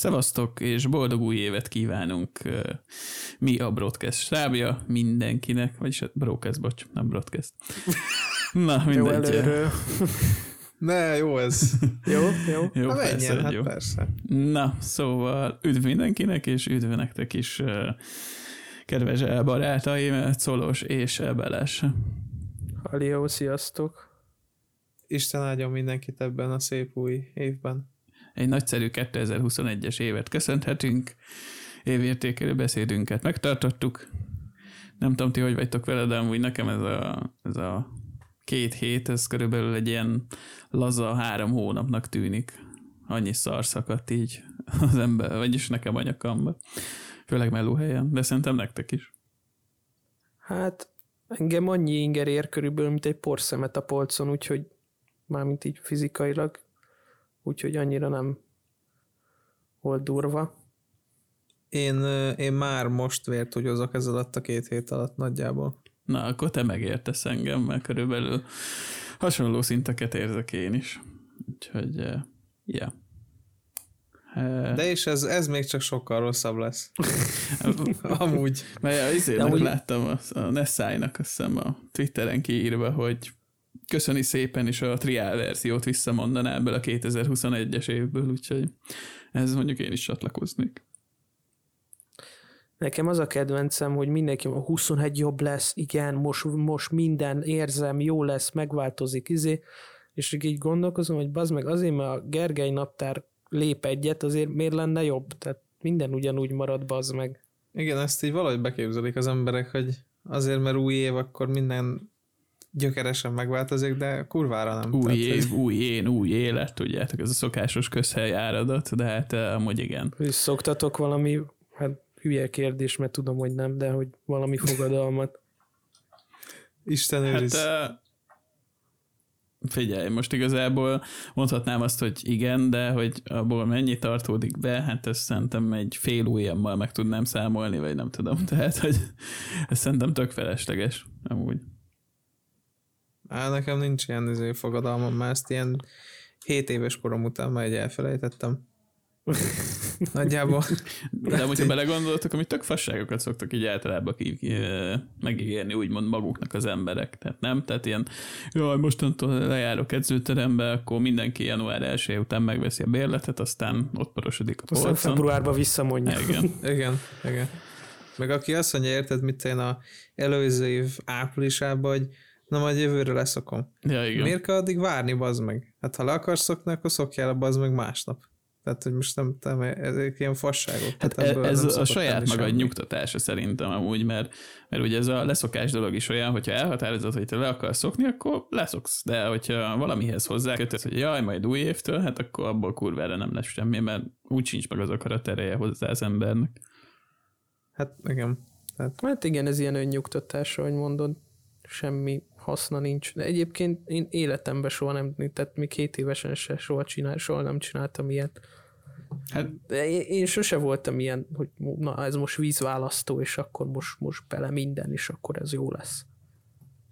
Szevasztok, és boldog új évet kívánunk mi a Broadcast stábja mindenkinek, vagyis a Broadcast, bocs, nem Broadcast. Na, mindegy. Jó előről. Ne, jó ez. jó, jó. jó Na, persze, menjen, hát jó. persze. Na, szóval üdv mindenkinek, és üdv nektek is, kedves barátaim, Szolos és Beles. Halió, sziasztok. Isten áldjon mindenkit ebben a szép új évben egy nagyszerű 2021-es évet köszönhetünk, évértékelő beszédünket megtartottuk. Nem tudom ti, hogy vagytok vele, de amúgy nekem ez a, ez a két hét, ez körülbelül egy ilyen laza három hónapnak tűnik. Annyi szar szakadt így az ember, vagyis nekem a. Főleg melóhelyen, de szerintem nektek is. Hát engem annyi inger ér körülbelül, mint egy porszemet a polcon, úgyhogy mármint így fizikailag úgyhogy annyira nem volt durva. Én, én már most vért hozok ez alatt a két hét alatt nagyjából. Na, akkor te megértesz engem, mert körülbelül hasonló szinteket érzek én is. Úgyhogy, ja. Yeah. De és ez, ez még csak sokkal rosszabb lesz. Amúgy. Mert azért amúgy... láttam a, a Nessájnak azt hiszem a Twitteren kiírva, hogy köszöni szépen, és a triál verziót visszamondaná ebből a 2021-es évből, úgyhogy ez mondjuk én is csatlakoznék. Nekem az a kedvencem, hogy mindenki a 21 jobb lesz, igen, most, most minden érzem, jó lesz, megváltozik, izé, és így gondolkozom, hogy bazd meg azért, mert a Gergely naptár lép egyet, azért miért lenne jobb? Tehát minden ugyanúgy marad, bazd meg. Igen, ezt így valahogy beképzelik az emberek, hogy azért, mert új év, akkor minden gyökeresen megváltozik, de kurvára nem. Új Tehát, év, hogy... új én, új élet, tudjátok, ez a szokásos közhely áradat, de hát uh, amúgy igen. És szoktatok valami, hát hülye kérdés, mert tudom, hogy nem, de hogy valami fogadalmat. Isten őriz. Hát, uh, figyelj, most igazából mondhatnám azt, hogy igen, de hogy abból mennyi tartódik be, hát ezt szerintem egy fél ujjammal meg tudnám számolni, vagy nem tudom, tehát, hogy ez szerintem tök felesleges, amúgy. Á, nekem nincs ilyen izé, fogadalmam, mert ezt ilyen 7 éves korom után már egy elfelejtettem. Nagyjából. De hogyha belegondoltok, amit tök fasságokat szoktak így általában ki, ki, megígérni úgymond maguknak az emberek. Tehát nem? Tehát ilyen, jaj, mostantól lejárok edzőterembe, akkor mindenki január 1 után megveszi a bérletet, aztán ott porosodik a polcon. Aztán februárban visszamondja. Igen. igen, igen. Meg aki azt mondja, érted, mit én a előző év áprilisában, hogy Na majd jövőre leszokom. Ja, igen. Miért kell addig várni, bazd meg? Hát ha le akarsz szokni, akkor szokjál bazd meg másnap. Tehát, hogy most nem, nem ezek ilyen fasságok. Hát ez, ez a saját maga semmi. nyugtatása szerintem amúgy, mert, mert ugye ez a leszokás dolog is olyan, hogyha elhatározod, hogy te le akarsz szokni, akkor leszoksz. De hogyha valamihez hozzákötöd, hogy jaj, majd új évtől, hát akkor abból kurvára nem lesz semmi, mert úgy sincs meg az akarat ereje hozzá az embernek. Hát igen. Hát, hát igen, ez ilyen önnyugtatás, ahogy mondod semmi haszna nincs. De egyébként én életemben soha nem, tehát még két évesen se soha, csinál, soha nem csináltam ilyet. Hát, De én, én sose voltam ilyen, hogy na ez most vízválasztó, és akkor most, most bele minden, és akkor ez jó lesz.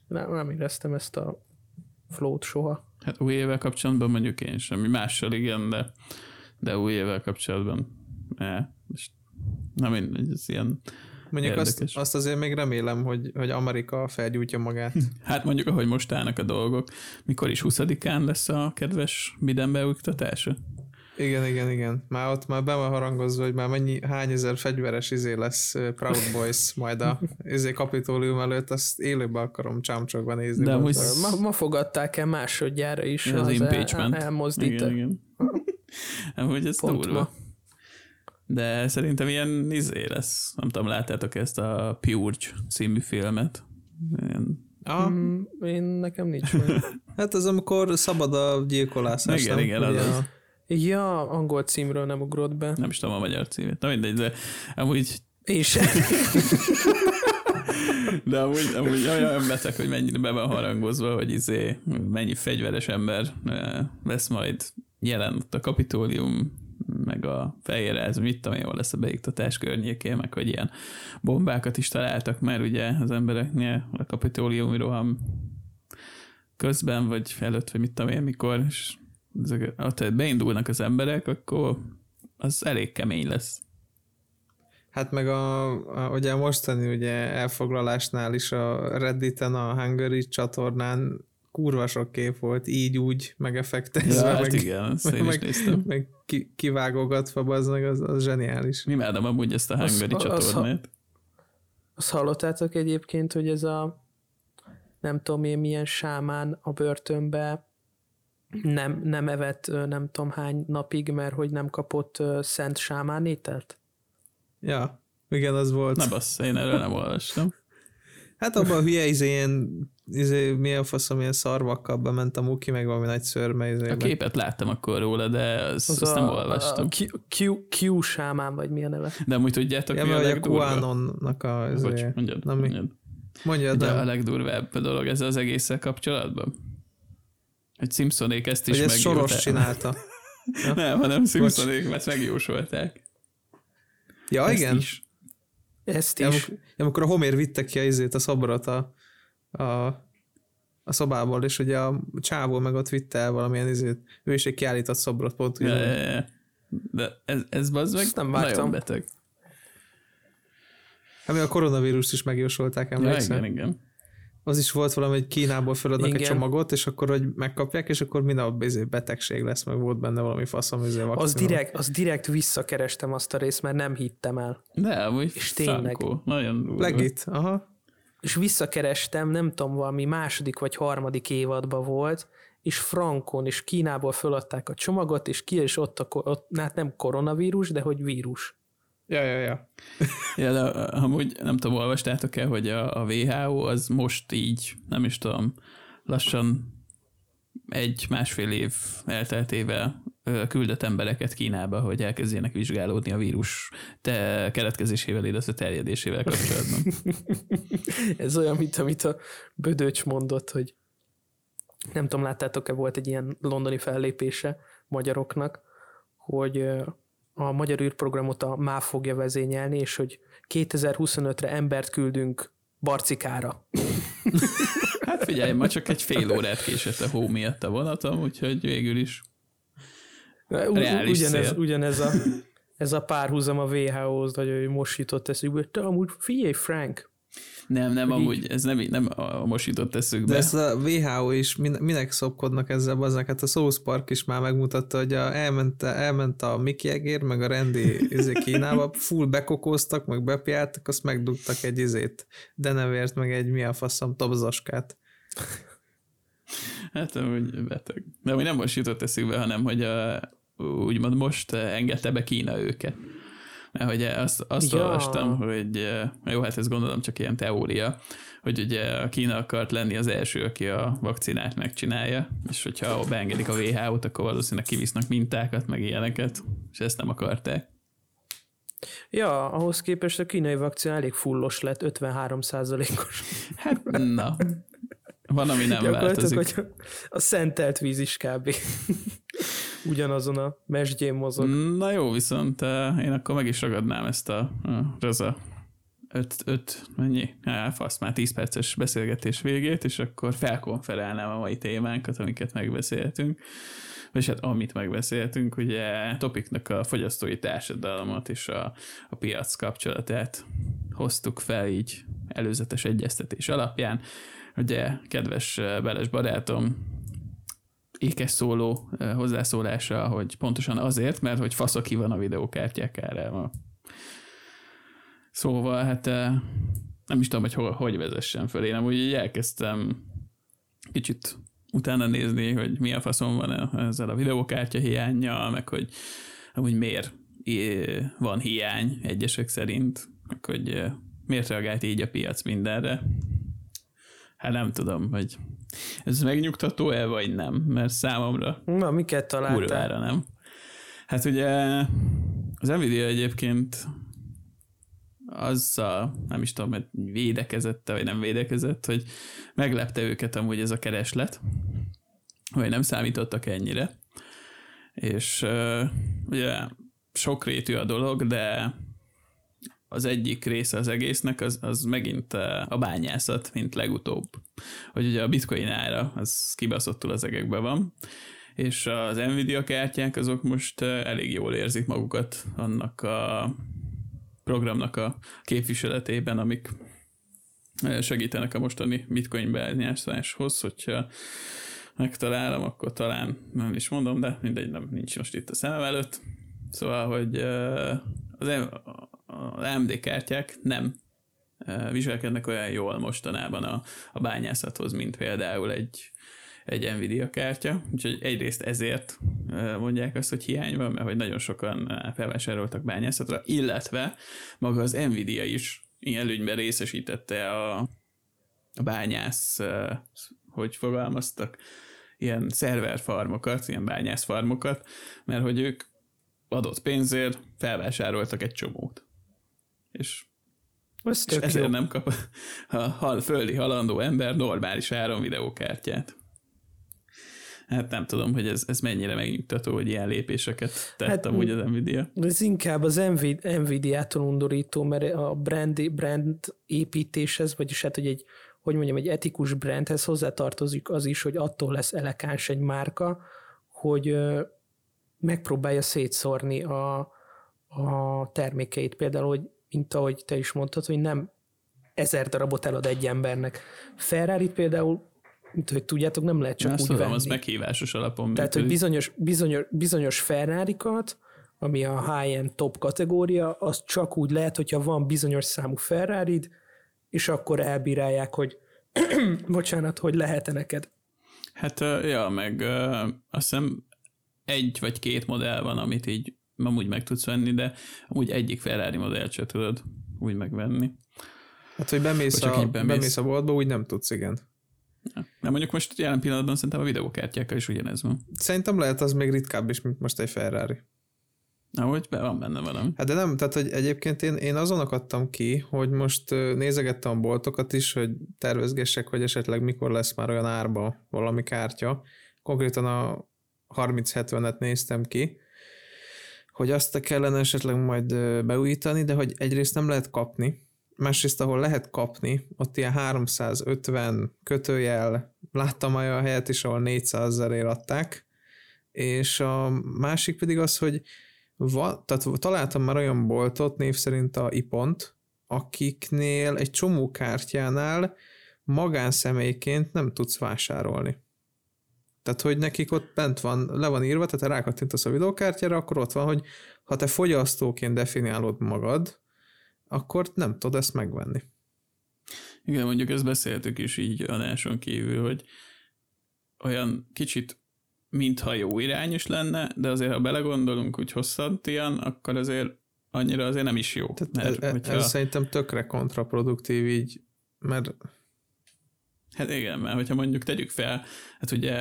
Nem, nem éreztem ezt a flót soha. Hát új évvel kapcsolatban mondjuk én semmi mással igen, de, de új évvel kapcsolatban ne, nem mindegy, ez ilyen Mondjuk azt, azt azért még remélem, hogy, hogy Amerika felgyújtja magát. Hát mondjuk, ahogy most állnak a dolgok, mikor is 20-án lesz a kedves Biden beújtatása? Igen, igen, igen. Már ott már be van harangozva, hogy már mennyi, hány ezer fegyveres izé lesz Proud Boys majd a izé kapitólium előtt, azt élőben akarom csámcsokban nézni. De most... ma, ma fogadták el másodjára is az, az impeachment. El, elmozdítani. Igen, igen. Amúgy ez Pont durva. De szerintem ilyen izé lesz. Nem tudom, láttátok ezt a Purge című filmet? Ilyen... Ah. Mm, én nekem nincs meg. hát az amikor szabad a gyilkolászás. Igen, igen, az, az. Ja, angol címről nem ugrott be. Nem is tudom a magyar címét. Na mindegy, de amúgy... És... De amúgy, amúgy olyan beteg, hogy mennyire be van harangozva, hogy izé, mennyi fegyveres ember lesz majd jelen a kapitólium meg a ez mit tudom én, hol lesz a beiktatás környékén, meg hogy ilyen bombákat is találtak már ugye az embereknél a kapitóliumi roham közben, vagy előtt, vagy mit tudom én, mikor, és ezek, ott beindulnak az emberek, akkor az elég kemény lesz. Hát meg a, a ugye mostani ugye elfoglalásnál is a Redditen, a Hungary csatornán kurva sok kép volt, így úgy, meg effektezve, Ja, hát meg, igen, én is meg, néztem. meg ki, kivágogatva, az meg az, az zseniális. Imádom amúgy ezt a hangari az- csatornát. Azt hallottátok egyébként, hogy ez a nem tudom én milyen sámán a börtönbe nem, nem evett nem tudom hány napig, mert hogy nem kapott szent sámán ételt? Ja, igen, az volt. Na bassz, én erről nem olvastam. Hát abban a hülye izé ilyen, izé, milyen faszom, ilyen szarvakkal bement a muki, meg valami nagy szörme izébe. A képet láttam akkor róla, de az, Az azt nem a, olvastam. A Q, Q, Q sámán, vagy mi a neve? De amúgy tudjátok, Ja, mi a hogy a legdurvább? QAnonnak a... Izé, Bocs, mondjad, Na mi? mondjad. Mondja, Ugye a legdurvább dolog ez az egésszel kapcsolatban? Hogy Simpsonék ezt is hogy ezt Soros csinálta. Nem, hanem Simpsonék, mert megjósolták. Ja, Ezt igen. Is. Ezt Ja, is. amikor, amikor a Homér vitte ki a izét, a szobrot a, a, a szobából, és ugye a csávó meg ott vitte el valamilyen izét, ő is egy kiállított szobrot pont Ja, ja, ja. De ez, ez bazd meg Ezt nem nagyon vágtam. beteg. Ami a koronavírust is megjósolták, Ja, emlékszel? igen, igen. Az is volt valami, hogy Kínából feladnak egy csomagot, és akkor, hogy megkapják, és akkor minden izé betegség lesz, meg volt benne valami faszom, izé. Az direkt, az direkt visszakerestem azt a részt, mert nem hittem el. De amúgy És tényleg. frankó, nagyon durva. Legit, aha. És visszakerestem, nem tudom, valami második vagy harmadik évadban volt, és Frankon és Kínából föladták a csomagot, és ki és ott, a, ott hát nem koronavírus, de hogy vírus. Ja, ja, ja. Ja, de amúgy nem tudom, olvastátok-e, hogy a, a WHO az most így, nem is tudom, lassan egy-másfél év elteltével küldött embereket Kínába, hogy elkezdjenek vizsgálódni a vírus te keletkezésével, illetve terjedésével kapcsolatban. Ez olyan, mint amit a Bödöcs mondott, hogy nem tudom, láttátok-e, volt egy ilyen londoni fellépése magyaroknak, hogy a magyar űrprogramot a MÁV fogja vezényelni, és hogy 2025-re embert küldünk Barcikára. Hát figyelj, ma csak egy fél órát késett a hó miatt a vonatom, úgyhogy végül is Reális ugyanez, cél. ugyanez a, ez a párhuzam a WHO-hoz, hogy most jutott eszükbe, te amúgy figyelj Frank, nem, nem, Hogy így- amúgy ez nem, nem a mosított eszükbe. De ezt a WHO is min- minek szopkodnak ezzel, bazdnak? Hát a South Park is már megmutatta, hogy a, elment, elment a Mickey Egér, meg a Randy izé Kínába, full bekokóztak, meg bepiáltak, azt megdugtak egy izét, denevért, meg egy mi a faszom, tobzaskát. Hát amúgy beteg. De amúgy nem most jutott eszükbe, hanem hogy a, úgymond most engedte be Kína őket. Mert hogy azt, azt Ja. olvastam, hogy eh, jó, hát ez gondolom csak ilyen teória, hogy ugye a Kína akart lenni az első, aki a vakcinát megcsinálja, és hogyha beengedik a WHO-t, akkor valószínűleg kivisznak mintákat, meg ilyeneket, és ezt nem akarták. Ja, ahhoz képest a kínai vakcina elég fullos lett, 53 os Hát, na. Van, ami nem változik. hogy a, a szentelt víz is kb. Ugyanazon a mesdjén mozog. Na jó, viszont uh, én akkor meg is ragadnám ezt a, a Raza 5, 5, mennyi? Á, fasz, már 10 perces beszélgetés végét, és akkor felkonferálnám a mai témánkat, amiket megbeszéltünk. És hát amit megbeszéltünk, ugye topiknak a fogyasztói társadalmat és a, a piac kapcsolatát hoztuk fel így előzetes egyeztetés alapján. Ugye, kedves eh, Beles barátom, ékes szóló hozzászólása, hogy pontosan azért, mert hogy faszok ki van a videókártyák árával. Szóval hát nem is tudom, hogy hol, hogy vezessen föl. Én amúgy elkezdtem kicsit utána nézni, hogy mi a faszom van ezzel a videókártya hiányjal, meg hogy amúgy miért van hiány egyesek szerint, meg hogy miért reagált így a piac mindenre. Hát nem tudom, hogy ez megnyugtató-e, vagy nem, mert számomra Na, miket találtál? kurvára nem. Hát ugye az Nvidia egyébként azzal, nem is tudom, hogy védekezette, vagy nem védekezett, hogy meglepte őket amúgy ez a kereslet, vagy nem számítottak ennyire. És uh, ugye sokrétű a dolog, de az egyik része az egésznek az, az megint uh, a bányászat, mint legutóbb. Hogy ugye a bitcoin ára az kibaszottul az egekben van, és az Nvidia kártyák azok most elég jól érzik magukat annak a programnak a képviseletében, amik segítenek a mostani bitcoin beányászáshoz, hogyha megtalálom, akkor talán nem is mondom, de mindegy, nem, nincs most itt a szemem előtt. Szóval, hogy az, az AMD kártyák nem viselkednek olyan jól mostanában a, a bányászathoz, mint például egy, egy Nvidia kártya, úgyhogy egyrészt ezért mondják azt, hogy hiány van, mert hogy nagyon sokan felvásároltak bányászatra, illetve maga az Nvidia is ilyen előnyben részesítette a, a bányász, hogy fogalmaztak, ilyen szerverfarmokat, ilyen bányászfarmokat, mert hogy ők adott pénzért felvásároltak egy csomót. És, és ezért jó. nem kap a hal, földi halandó ember normális áron videókártyát. Hát nem tudom, hogy ez, ez mennyire megnyugtató, hogy ilyen lépéseket tett hát, amúgy az Nvidia. Ez inkább az Nvidia-tól undorító, mert a brand, brand építéshez, vagyis hát, hogy egy, hogy mondjam, egy etikus brandhez hozzátartozik az is, hogy attól lesz elekáns egy márka, hogy megpróbálja szétszórni a, a termékeit. Például, hogy mint ahogy te is mondtad, hogy nem ezer darabot elad egy embernek. Ferrari például mint hogy tudjátok, nem lehet csak Azt úgy tudom, venni. az meghívásos alapon. Tehát, hogy bizonyos, bizonyos, bizonyos ferrari ami a high-end top kategória, az csak úgy lehet, hogyha van bizonyos számú ferrari és akkor elbírálják, hogy bocsánat, hogy lehet-e neked. Hát, ja, meg azt hiszem egy vagy két modell van, amit így amúgy meg tudsz venni, de amúgy egyik Ferrari modellt se tudod úgy megvenni. Hát, hogy bemész, a, bemész. bemész a boltba, úgy nem tudsz, igen. Ja. Nem mondjuk most jelen pillanatban szerintem a videókártyákkal is ugyanez van. Szerintem lehet az még ritkább is, mint most egy Ferrari. Na, hogy be van benne valami. Hát de nem, tehát hogy egyébként én, én azon akadtam ki, hogy most nézegettem a boltokat is, hogy tervezgessek, hogy esetleg mikor lesz már olyan árba valami kártya. Konkrétan a 3070-et néztem ki, hogy azt kellene esetleg majd beújítani, de hogy egyrészt nem lehet kapni, másrészt ahol lehet kapni, ott ilyen 350 kötőjel, láttam olyan helyet is, ahol 400 ezerért adták, és a másik pedig az, hogy va, tehát találtam már olyan boltot, név szerint a Ipont, akiknél egy csomó kártyánál magánszemélyként nem tudsz vásárolni. Tehát, hogy nekik ott bent van, le van írva, tehát ha rákattintasz a videókártyára, akkor ott van, hogy ha te fogyasztóként definiálod magad, akkor nem tudod ezt megvenni. Igen, mondjuk ezt beszéltük is így adáson kívül, hogy olyan kicsit mintha jó irányos lenne, de azért ha belegondolunk hogy hosszantian, akkor azért annyira azért nem is jó. Tehát mert, ez, hogyha... ez szerintem tökre kontraproduktív így, mert Hát igen, mert hogyha mondjuk tegyük fel, hát ugye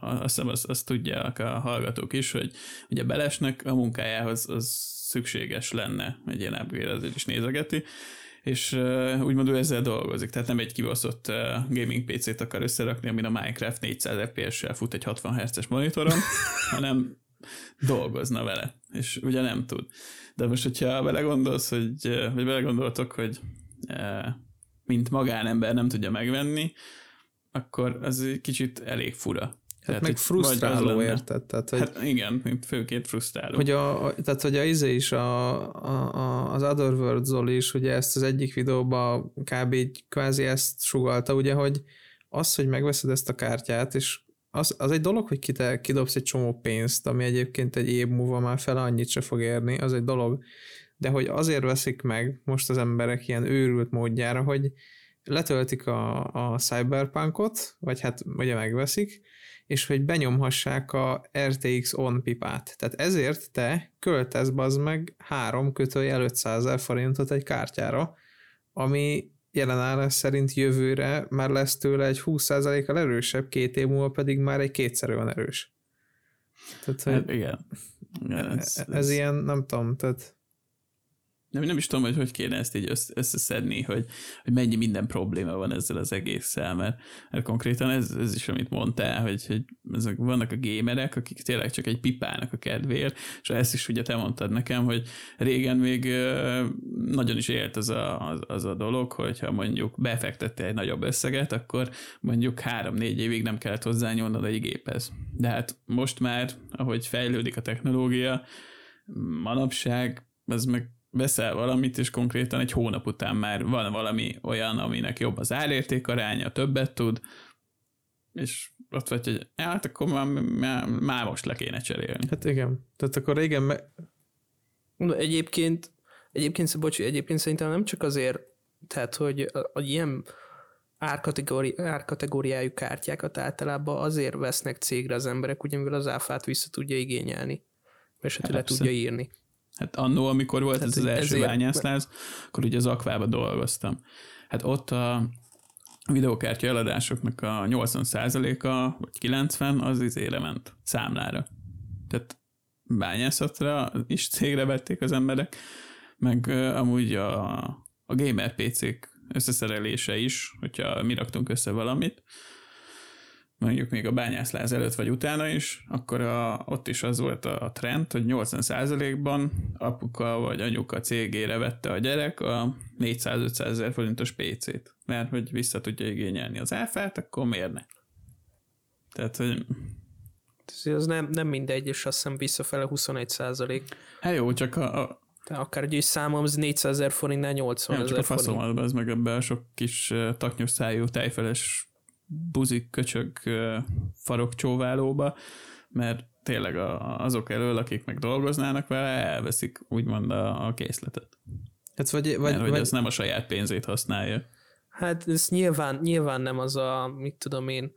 azt hiszem azt, azt tudják a hallgatók is, hogy ugye Belesnek a munkájához az szükséges lenne egy ilyen upgrade, ezért is nézegeti, és uh, úgymond ő ezzel dolgozik, tehát nem egy kibaszott uh, gaming PC-t akar összerakni, amin a Minecraft 400 FPS-sel fut egy 60 Hz-es monitoron, hanem dolgozna vele, és ugye nem tud. De most, hogyha belegondolsz, hogy, vagy belegondoltok, hogy uh, mint magánember nem tudja megvenni, akkor az egy kicsit elég fura. Hát tehát, meg frusztráló, érted? Tehát, hogy, hát igen, mint főként frusztráló. Hogy a, a, tehát, hogy a izé is, a, a, a, az Otherworld Zoli is, ugye ezt az egyik videóban kb. így kvázi ezt sugalta, ugye, hogy az, hogy megveszed ezt a kártyát, és az, az egy dolog, hogy kite, kidobsz egy csomó pénzt, ami egyébként egy év múlva már fel annyit se fog érni, az egy dolog, de hogy azért veszik meg most az emberek ilyen őrült módjára, hogy letöltik a, a Cyberpunkot, vagy hát ugye megveszik, és hogy benyomhassák a RTX on pipát. Tehát ezért te költesz bazd meg három kötőjel 500 ezer forintot egy kártyára, ami jelen szerint jövőre már lesz tőle egy 20%-kal erősebb, két év múlva pedig már egy kétszer olyan erős. Tehát, hogy hát igen. igen ez, ez, ez, ilyen, nem tudom, tehát nem, nem is tudom, hogy hogy kéne ezt így összeszedni, hogy, hogy mennyi minden probléma van ezzel az egésszel, mert, mert konkrétan ez, ez is, amit mondtál, hogy, hogy ezek vannak a gémerek, akik tényleg csak egy pipálnak a kedvéért, és ezt is ugye te mondtad nekem, hogy régen még nagyon is élt az a, az, az a dolog, hogyha mondjuk befektette egy nagyobb összeget, akkor mondjuk három-négy évig nem kellett hozzányúlnod egy géphez. De hát most már, ahogy fejlődik a technológia, manapság, az meg veszel valamit, és konkrétan egy hónap után már van valami olyan, aminek jobb az árérték aránya, többet tud, és ott vagy, hogy hát akkor már, már, már most le kéne cserélni. Hát igen. Tehát akkor régen... Me... Egyébként, egyébként, bocs, egyébként szerintem nem csak azért, tehát, hogy a, a ilyen árkategóri, árkategóriájú kártyákat általában azért vesznek cégre az emberek, ugye mivel az áfát vissza tudja igényelni, és hát le tudja írni. Hát annó, amikor volt ez az első bányászláz, akkor ugye az akvába dolgoztam. Hát ott a videókártya eladásoknak a 80%-a, vagy 90 az izére ment, számlára. Tehát bányászatra is cégre vették az emberek, meg uh, amúgy a, a gamer PC-k összeszerelése is, hogyha mi raktunk össze valamit, mondjuk még a bányászláz előtt vagy utána is, akkor a, ott is az volt a trend, hogy 80%-ban apuka vagy anyuka cégére vette a gyerek a 400-500 ezer forintos PC-t, mert hogy vissza tudja igényelni az áfát, akkor miért ne? Tehát, hogy ez nem, nem mindegy, és azt hiszem visszafele 21 százalék. Hát jó, csak a, a de akár egy számom, az 400 ezer forintnál 80 ezer forint. Csak a faszom, az meg ebbe a sok kis taknyos szájú, tejfeles buzik köcsög farokcsóválóba, mert tényleg azok elől, akik meg dolgoznának vele, elveszik úgymond a, a készletet. Hát vagy, vagy, mert, hogy vagy, ez nem a saját pénzét használja. Hát ez nyilván, nyilván nem az a, mit tudom én,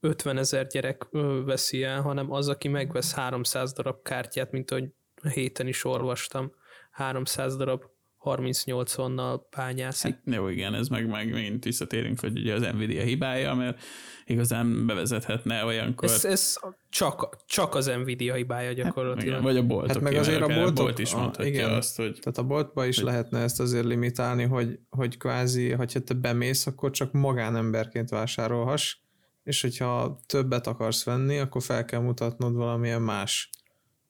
50 ezer gyerek veszi el, hanem az, aki megvesz 300 darab kártyát, mint ahogy héten is olvastam, 300 darab 30-80-nal bányászik. Hát, jó, igen, ez meg, meg megint visszatérünk, hogy ugye az Nvidia hibája, mert igazán bevezethetne olyankor. Ez, ez csak, csak az Nvidia hibája gyakorlatilag. Hát, vagy a boltok. Hát meg azért a boltok, bolt is mondhatja igen, azt, hogy... Tehát a boltba is hogy... lehetne ezt azért limitálni, hogy, hogy kvázi, hogyha te bemész, akkor csak magánemberként vásárolhass, és hogyha többet akarsz venni, akkor fel kell mutatnod valamilyen más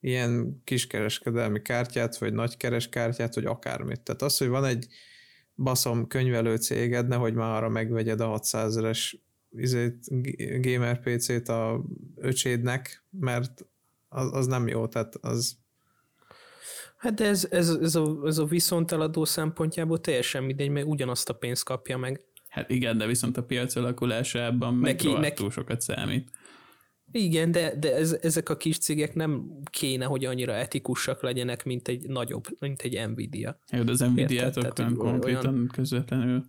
ilyen kiskereskedelmi kártyát, vagy nagykeres kártyát, vagy akármit. Tehát az, hogy van egy baszom könyvelő céged, nehogy már arra megvegyed a 600 eres izét, gamer PC-t a öcsédnek, mert az, az nem jó, tehát az Hát de ez, ez, ez, a, ez a viszonteladó szempontjából teljesen mindegy, mert ugyanazt a pénzt kapja meg. Hát igen, de viszont a piac alakulásában meg neki, neki, túl sokat számít. Igen, de, de ez, ezek a kis cégek nem kéne, hogy annyira etikusak legyenek, mint egy nagyobb, mint egy Nvidia. Jó, de az Nvidia-tok konkrétan olyan... közvetlenül,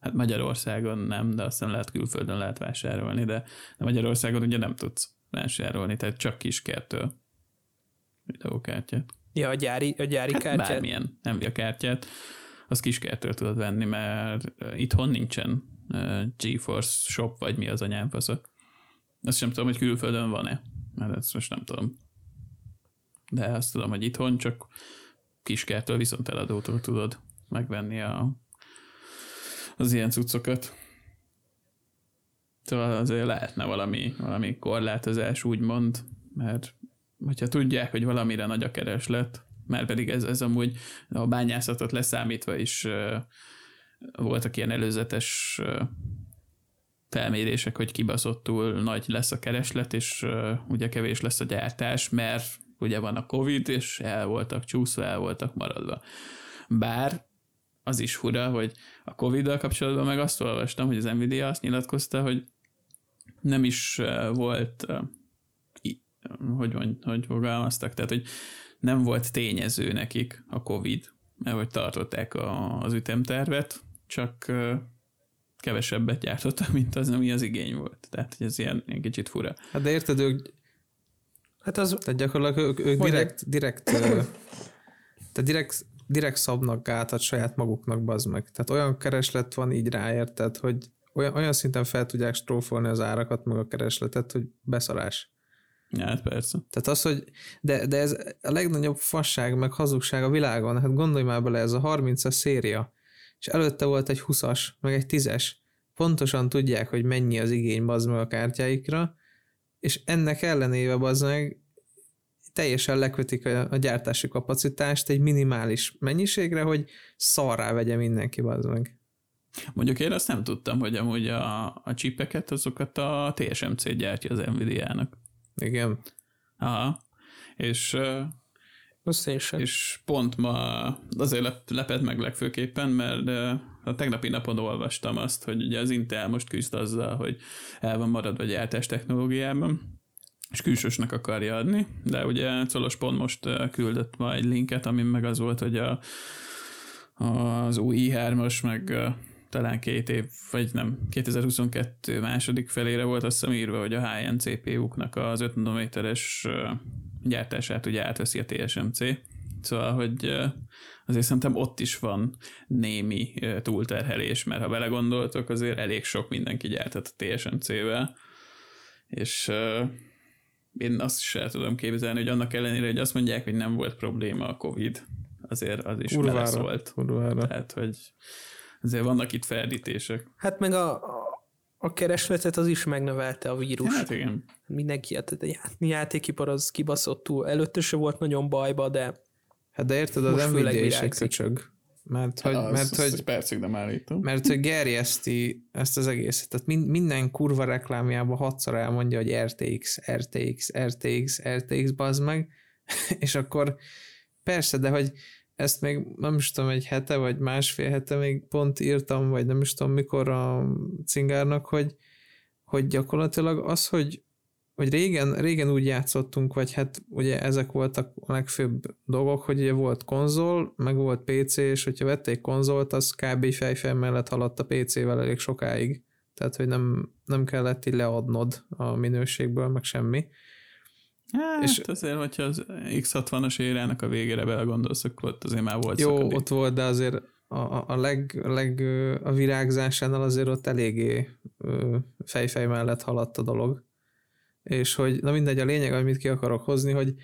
hát Magyarországon nem, de aztán lehet külföldön lehet vásárolni, de, de Magyarországon ugye nem tudsz vásárolni, tehát csak kiskertől videókártyát. Ja, a gyári, a gyári hát kártyát? Bármilyen Nvidia kártyát, az kiskertől tudod venni, mert itthon nincsen GeForce Shop, vagy mi az anyámfaszok. Azt sem tudom, hogy külföldön van-e, mert ezt most nem tudom. De azt tudom, hogy itthon csak kiskertől viszont eladótól tudod megvenni a, az ilyen cuccokat. Szóval azért lehetne valami, valami korlátozás, úgymond, mert hogyha tudják, hogy valamire nagy a kereslet, mert pedig ez, ez amúgy a bányászatot leszámítva is voltak ilyen előzetes felmérések, hogy kibaszottul nagy lesz a kereslet, és ugye kevés lesz a gyártás, mert ugye van a Covid, és el voltak csúszva, el voltak maradva. Bár az is fura, hogy a Covid-dal kapcsolatban meg azt olvastam, hogy az Nvidia azt nyilatkozta, hogy nem is volt, hogy, mond, hogy fogalmaztak, tehát hogy nem volt tényező nekik a Covid, mert hogy tartották a, az ütemtervet, csak kevesebbet gyártottak, mint az, ami az igény volt. Tehát, hogy ez ilyen, ilyen kicsit fura. Hát de érted, ők Hát az... Tehát gyakorlatilag ők, ők direkt, direkt, tehát direkt, direkt szabnak gátat saját maguknak, bazd meg. Tehát olyan kereslet van így ráérted, hogy olyan, olyan szinten fel tudják strófolni az árakat, meg a keresletet, hogy beszarás. Ja, hát persze. Tehát az, hogy de, de ez a legnagyobb fasság, meg hazugság a világon, hát gondolj már bele, ez a 30-as széria, és előtte volt egy 20-as, meg egy 10-es, pontosan tudják, hogy mennyi az igény bazd meg a kártyáikra, és ennek ellenéve bazd meg teljesen lekötik a, a gyártási kapacitást egy minimális mennyiségre, hogy szarrá vegye mindenki bazd meg. Mondjuk én azt nem tudtam, hogy amúgy a, a csipeket, azokat a TSMC gyártja az Nvidia-nak. Igen. Aha. És, Azt és pont ma azért lep, lepett meg legfőképpen, mert a tegnapi napon olvastam azt, hogy ugye az Intel most küzd azzal, hogy el van maradva gyártás technológiában, és külsősnek akarja adni, de ugye Colos pont most küldött ma egy linket, amin meg az volt, hogy a, az új i3-as, meg talán két év, vagy nem, 2022 második felére volt azt hiszem írva, hogy a high-end CPU-knak az 5 nanométeres gyártását ugye átveszi a TSMC. Szóval, hogy azért szerintem ott is van némi túlterhelés, mert ha belegondoltok, azért elég sok mindenki gyártott a TSMC-vel, és én azt is el tudom képzelni, hogy annak ellenére, hogy azt mondják, hogy nem volt probléma a Covid, azért az is volt. Kurvára. Tehát, hogy azért vannak itt ferdítések. Hát meg a, a, keresletet az is megnövelte a vírus. Hát igen. Mindenki, hát a já- játékipar az kibaszott túl. Előtte se volt nagyon bajba, de Hát de érted, az Nvidia is egy köcsög. Mert hogy, az, mert, az, hogy, egy percig nem állítom. mert hogy gerjeszti ezt az egészet. Tehát min, minden kurva reklámjában hatszor elmondja, hogy RTX, RTX, RTX, RTX, bazd meg, és akkor persze, de hogy ezt még nem is tudom, egy hete vagy másfél hete még pont írtam, vagy nem is tudom mikor a cingárnak, hogy, hogy gyakorlatilag az, hogy hogy régen, régen úgy játszottunk, vagy hát ugye ezek voltak a legfőbb dolgok, hogy ugye volt konzol, meg volt PC, és hogyha vették konzolt, az kb. fejfej mellett haladt a PC-vel elég sokáig. Tehát, hogy nem, nem kellett így leadnod a minőségből, meg semmi. Hát, És- azért, hogyha az X60-as érának a végére belegondolsz, akkor ott azért már volt Jó, szakadék. ott volt, de azért a, a, leg, a, leg, a virágzásánál azért ott eléggé fejfej mellett haladt a dolog. És hogy, na mindegy, a lényeg, amit ki akarok hozni, hogy,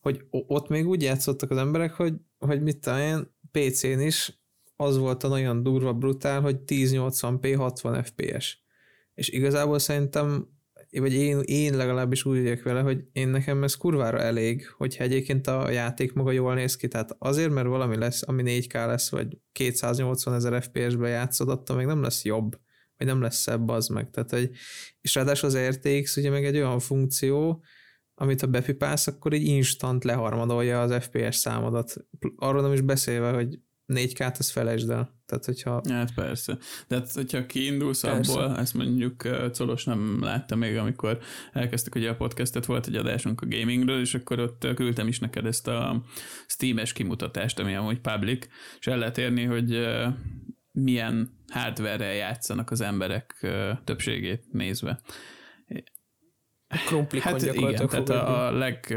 hogy ott még úgy játszottak az emberek, hogy, hogy mit én, PC-n is az volt a nagyon durva, brutál, hogy 1080p 60 fps. És igazából szerintem vagy én, én legalábbis úgy vagyok vele, hogy én nekem ez kurvára elég, hogyha egyébként a játék maga jól néz ki, tehát azért, mert valami lesz, ami 4K lesz, vagy 280 ezer FPS-be játszod, attól még nem lesz jobb, vagy nem lesz szebb az meg. Tehát, hogy, és ráadásul az RTX ugye meg egy olyan funkció, amit ha bepipálsz, akkor így instant leharmadolja az FPS számodat. Arról nem is beszélve, hogy 4K-t azt felejtsd el. Tehát, hogyha Hát persze. De hát, hogyha kiindulsz Persze. abból, ezt mondjuk Colos nem látta még, amikor elkezdtük ugye a podcastet, volt egy adásunk a gamingről, és akkor ott küldtem is neked ezt a Steam-es kimutatást, ami amúgy public, és el lehet érni, hogy milyen hardware játszanak az emberek többségét nézve. krumplikon Hát igen, tehát a, a leg,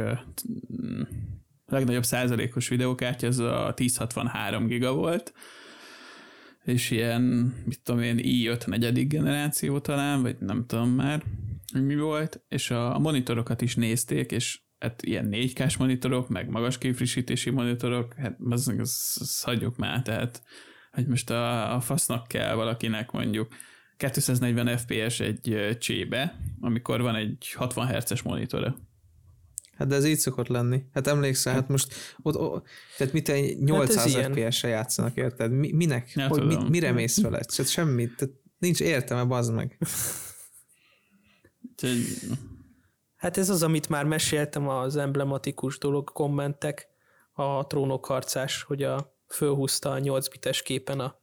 legnagyobb százalékos videókártya az a 1063 giga volt, és ilyen, mit tudom én, i5 negyedik generáció talán, vagy nem tudom már, hogy mi volt, és a, monitorokat is nézték, és hát ilyen 4K-s monitorok, meg magas képfrissítési monitorok, hát az, az, az hagyjuk már, tehát hogy most a, a fasznak kell valakinek mondjuk 240 FPS egy csébe, amikor van egy 60 Hz-es monitora. Hát de ez így szokott lenni. Hát emlékszel, hát most ott, ott tehát mit egy 800 Hát. FPS-re játszanak, érted? Mi, minek? Ja, hogy, mi, mire mész vele? Tehát semmit. Tehát nincs értelme, bazd meg. Hát ez az, amit már meséltem, az emblematikus dolog, kommentek, a trónok harcás, hogy a fölhúzta a 8 bites képen a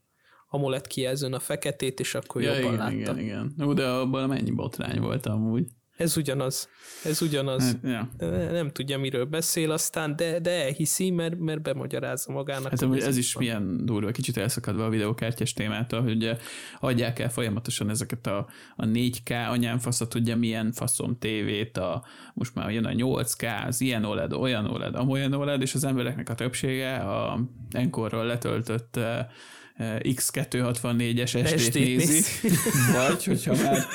AMOLED kijelzőn a feketét, és akkor ja, jobban igen, látta. igen, igen. Ú, de abban mennyi botrány volt amúgy. Ez ugyanaz. Ez ugyanaz. Hát, ja. De Nem tudja, miről beszél aztán, de, de elhiszi, mert, mert bemagyarázza magának. Hát hogy ez is van. milyen durva, kicsit elszakadva a videókártyás témától, hogy ugye adják el folyamatosan ezeket a, a 4K, anyám fasza tudja milyen faszom tévét, a, most már jön a 8K, az ilyen OLED, olyan OLED, amolyan OLED, és az embereknek a többsége a Encore-ról letöltött eh, eh, X264-es SD-t SD-t nézi, nézi. vagy hogyha már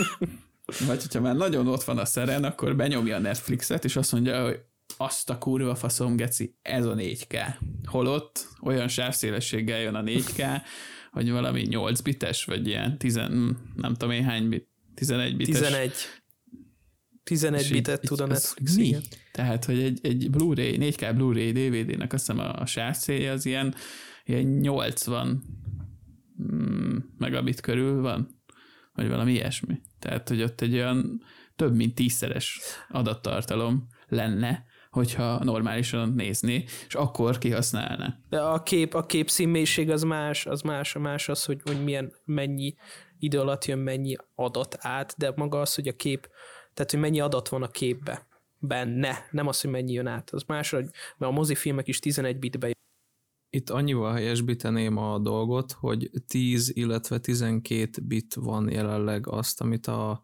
Vagy hogyha már nagyon ott van a szeren, akkor benyomja a Netflixet, és azt mondja, hogy azt a kurva faszom, geci, ez a 4K. Holott olyan sávszélességgel jön a 4K, hogy valami 8 bites, vagy ilyen 10, nem tudom én hány bit, 11 bites. 11. 11 bitet tud a Netflix, mi? igen. Tehát, hogy egy, egy Blu-ray, 4K Blu-ray DVD-nek azt hiszem a, a sávszélje az ilyen, ilyen 80 mm, megabit körül van, vagy valami ilyesmi. Tehát, hogy ott egy olyan több mint tízszeres adattartalom lenne, hogyha normálisan nézni, és akkor kihasználna. De a kép, a kép színmélység az más, az más, a más az, hogy, hogy milyen, mennyi idő alatt jön mennyi adat át, de maga az, hogy a kép, tehát hogy mennyi adat van a képbe, benne, nem az, hogy mennyi jön át. Az más, hogy mert a mozifilmek is 11 bitbe itt annyival helyesbíteném a dolgot, hogy 10, illetve 12 bit van jelenleg azt, amit a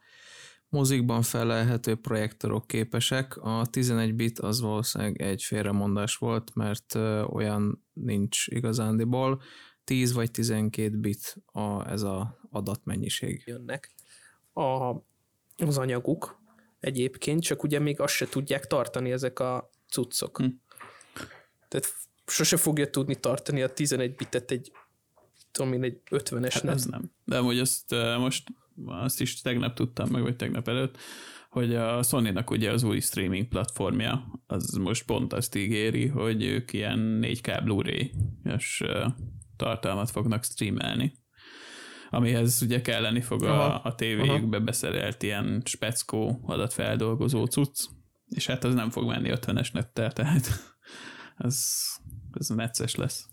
mozikban felelhető projektorok képesek. A 11 bit az valószínűleg egy félremondás volt, mert olyan nincs igazándiból. 10 vagy 12 bit a, ez a adatmennyiség. Jönnek a, az anyaguk egyébként, csak ugye még azt se tudják tartani ezek a cuccok. Hm. Tehát sose fogja tudni tartani a 11 bitet egy tudom én, egy 50-es hát nem. nem. De amúgy azt most azt is tegnap tudtam meg, vagy tegnap előtt, hogy a Sony-nak ugye az új streaming platformja, az most pont azt ígéri, hogy ők ilyen 4K Blu-ray és tartalmat fognak streamelni amihez ugye kelleni fog a, a tévéjükbe beszerelt ilyen speckó adatfeldolgozó cucc, és hát az nem fog menni 50-es nettel, tehát ez, ez necces lesz.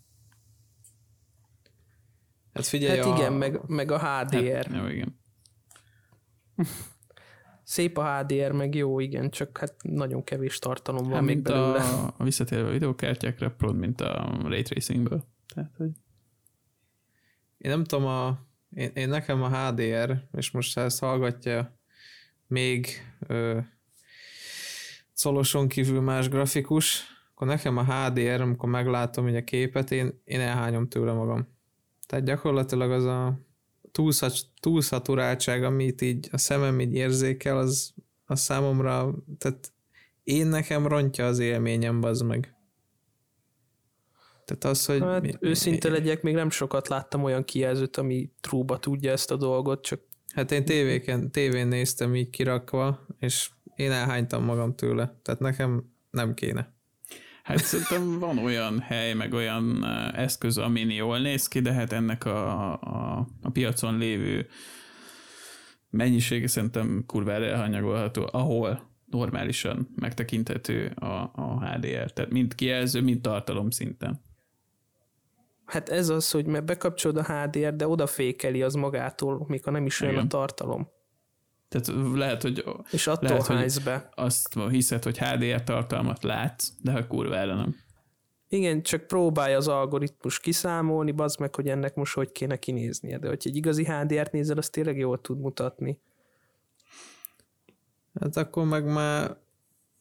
Hát figyelj, hát a... igen, meg, meg a HDR. Hát, jó, igen. Szép a HDR, meg jó, igen, csak hát nagyon kevés tartalom van hát, még belőle. A, a visszatérve a videókártyákra, pont mint a Ray Tracingből. Tehát, hogy... Én nem tudom, a, én, én nekem a HDR, és most ha ezt hallgatja még ö, Szoloson kívül más grafikus, akkor nekem a HDR, amikor meglátom hogy a képet, én, én elhányom tőle magam. Tehát gyakorlatilag az a túlszaturáltság, amit így a szemem így érzékel, az, az számomra, tehát én nekem rontja az élményem, az meg. Tehát az, hogy... Hát, mi, őszinte legyek, még nem sokat láttam olyan kijelzőt, ami trúba tudja ezt a dolgot, csak... Hát én tévéken, tévén néztem így kirakva, és én elhánytam magam tőle. Tehát nekem nem kéne. Hát szerintem van olyan hely, meg olyan eszköz, amin jól néz ki, de hát ennek a, a, a piacon lévő mennyisége szerintem kurvára elhanyagolható, ahol normálisan megtekinthető a, a HDR, tehát mind kijelző, mind tartalom szinten. Hát ez az, hogy mert bekapcsolod a HDR, de odafékeli az magától, mikor nem is olyan a tartalom. Tehát lehet, hogy, és attól lehet, hogy be. azt hiszed, hogy HDR tartalmat látsz, de ha kurvára nem. Igen, csak próbálja az algoritmus kiszámolni, bazd meg, hogy ennek most hogy kéne kinéznie. De hogyha egy igazi HDR-t nézel, az tényleg jól tud mutatni. Hát akkor meg már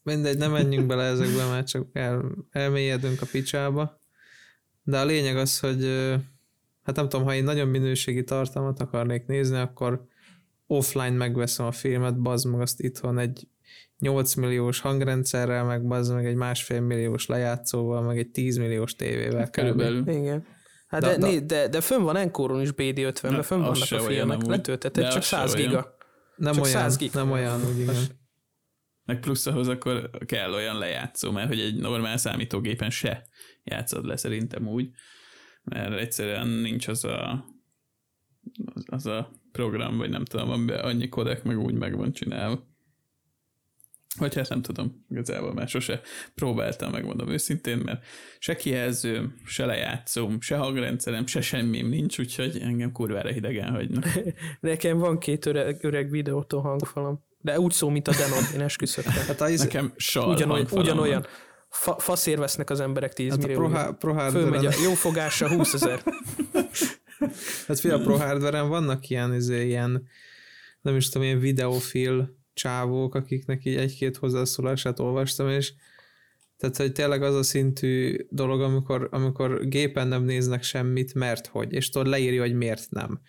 mindegy, nem menjünk bele ezekbe, mert csak el, elmélyedünk a picsába. De a lényeg az, hogy hát nem tudom, ha én nagyon minőségi tartalmat akarnék nézni, akkor offline megveszem a filmet, bazd meg azt itthon egy 8 milliós hangrendszerrel, meg bazd meg egy másfél milliós lejátszóval, meg egy 10 milliós tévével. Körülbelül. Igen. Hát de, de, de, de, de fönn van Enkoron is BD50-ben, fönn vannak a filmek letöltetett, csak 100 giga. Nem csak olyan, 100 giga. nem olyan, úgy igen. Meg plusz ahhoz akkor kell olyan lejátszó, mert hogy egy normál számítógépen se játszod le szerintem úgy, mert egyszerűen nincs az a az a program, vagy nem tudom, amiben annyi kodek meg úgy meg van csinálva. Vagy hát nem tudom, igazából már sose próbáltam, megmondom őszintén, mert se kijelző, se lejátszóm, se hangrendszerem, se semmim nincs, úgyhogy engem kurvára hidegen hagynak. Nekem van két öreg, öreg videótól hangfalam, de úgy szó, mint a Denon, én esküszöm. Hát az Nekem sal ugyanolyan, ugyanolyan. Fa, faszér vesznek az emberek 10 hát millió. A pro, pro Fölmegy a jó fogása 20 ezer. Hát fél a Pro hardware vannak ilyen, izé, ilyen, nem is tudom, ilyen videofil csávók, akiknek így egy-két hozzászólását olvastam, és tehát, hogy tényleg az a szintű dolog, amikor, amikor gépen nem néznek semmit, mert hogy, és tudod leírja, hogy miért nem.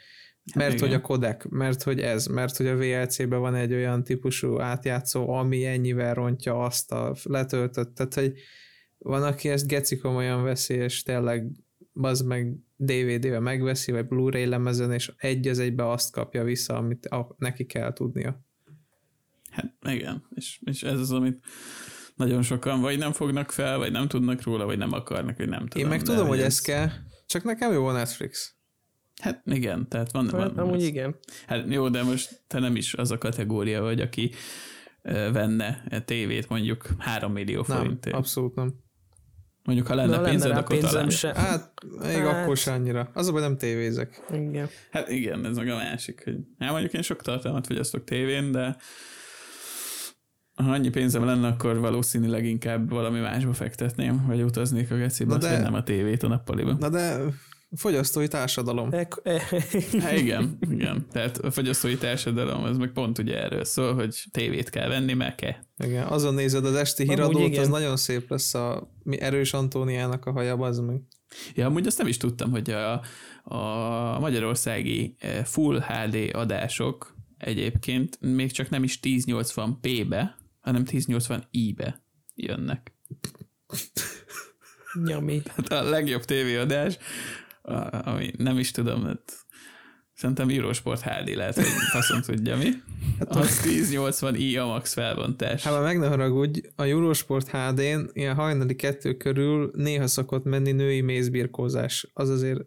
mert igen. hogy a kodek, mert hogy ez, mert hogy a VLC-ben van egy olyan típusú átjátszó, ami ennyivel rontja azt a letöltött, tehát hogy van, aki ezt geci komolyan veszi, és tényleg az meg DVD-vel megveszi, vagy Blu-ray lemezen, és egy az egybe azt kapja vissza, amit a, neki kell tudnia. Hát igen, és, és ez az, amit nagyon sokan vagy nem fognak fel, vagy nem tudnak róla, vagy nem akarnak, vagy nem tudom. Én meg de tudom, hogy ez- ez kell, csak nekem jó a Netflix. Hát igen, tehát van, van, Hát, amúgy igen. Hát jó, de most te nem is az a kategória vagy, aki venne egy tévét mondjuk 3 millió Nem, forintért. abszolút nem. Mondjuk, ha lenne Na, pénzed, akkor talán. se. Hát, még Hát. akkor se annyira. Az a baj, nem tévézek. Igen. Hát igen, ez meg a másik, hogy hát mondjuk én sok tartalmat fogyasztok tévén, de ha annyi pénzem lenne, akkor valószínűleg inkább valami másba fektetném, vagy utaznék a gecibe, de- nem a tévét a nappaliba. Na de fogyasztói társadalom. Ek- e- Hát igen, igen. Tehát a fogyasztói társadalom, ez meg pont ugye erről szól, hogy tévét kell venni, meg kell. Igen, azon nézed az esti Amúgy híradót, igen. az nagyon szép lesz a mi erős Antóniának a haja, az meg. Ja, amúgy azt nem is tudtam, hogy a, a magyarországi eh, Full HD adások egyébként még csak nem is 1080p-be, hanem 1080i-be jönnek. Nyami. Hát a legjobb tévéadás, ami nem is tudom, hát szerintem Eurosport HD lehet, hogy faszom tudja mi. Az 1080i a max felbontás. Hát meg ne haragudj, a Eurosport HD-n ilyen hajnali kettő körül néha szokott menni női mézbirkózás. Az azért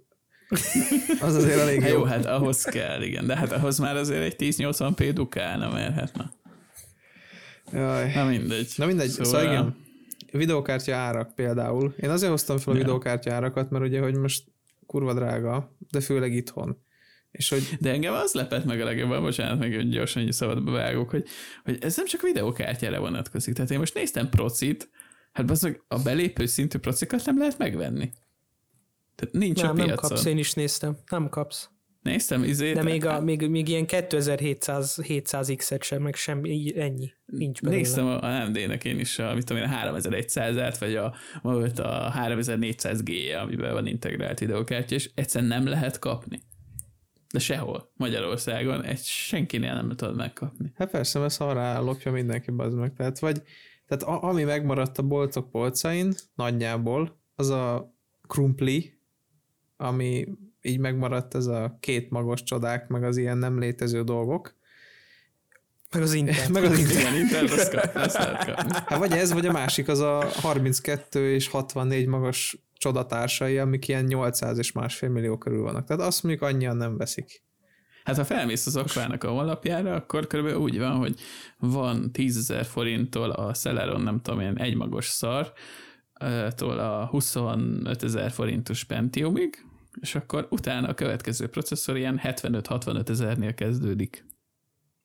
az azért elég Hát jó. jó, hát ahhoz kell, igen, de hát ahhoz már azért egy 1080p dukálna, mert hát na, Jaj. na mindegy. Na mindegy, szóval, szóval igen. Videokártya árak például. Én azért hoztam fel a Ja. videokártya árakat, mert ugye, hogy most kurva drága, de főleg itthon. És hogy De engem az lepett meg a legjobban, bocsánat, meg hogy gyorsan egy szabadba vágok, hogy, hogy ez nem csak videókártyára vonatkozik. Tehát én most néztem procit, hát bazdmeg a belépő szintű procikat nem lehet megvenni. Tehát nincs Nem, a nem piacon. kapsz, én is néztem. Nem kapsz. Néztem izét. De még, a, még, még ilyen 2700 700 X-et sem, meg semmi, így ennyi. Nincs belőle. Néztem a AMD-nek én is a, mit tudom én, a 3100-át, vagy a, ma volt a 3400 g amiben van integrált videókártya, és egyszerűen nem lehet kapni. De sehol Magyarországon egy senkinél nem tudod megkapni. hát persze, mert szarrá lopja mindenki bazd meg. Tehát vagy, tehát a, ami megmaradt a boltok polcain, nagyjából, az a krumpli, ami így megmaradt ez a két magos csodák, meg az ilyen nem létező dolgok. Meg az Intel. Meg az Igen, Intel, azt, kap, azt lehet kapni. Hát vagy ez, vagy a másik, az a 32 és 64 magas csodatársai, amik ilyen 800 és másfél millió körül vannak. Tehát azt mondjuk annyian nem veszik. Hát ha felmész az akvának a honlapjára, akkor körülbelül úgy van, hogy van 10 ezer forinttól a Celeron, nem tudom én, egymagos szar, ö, tól a 25 ezer forintos Pentiumig, és akkor utána a következő processzor ilyen 75-65 ezernél kezdődik.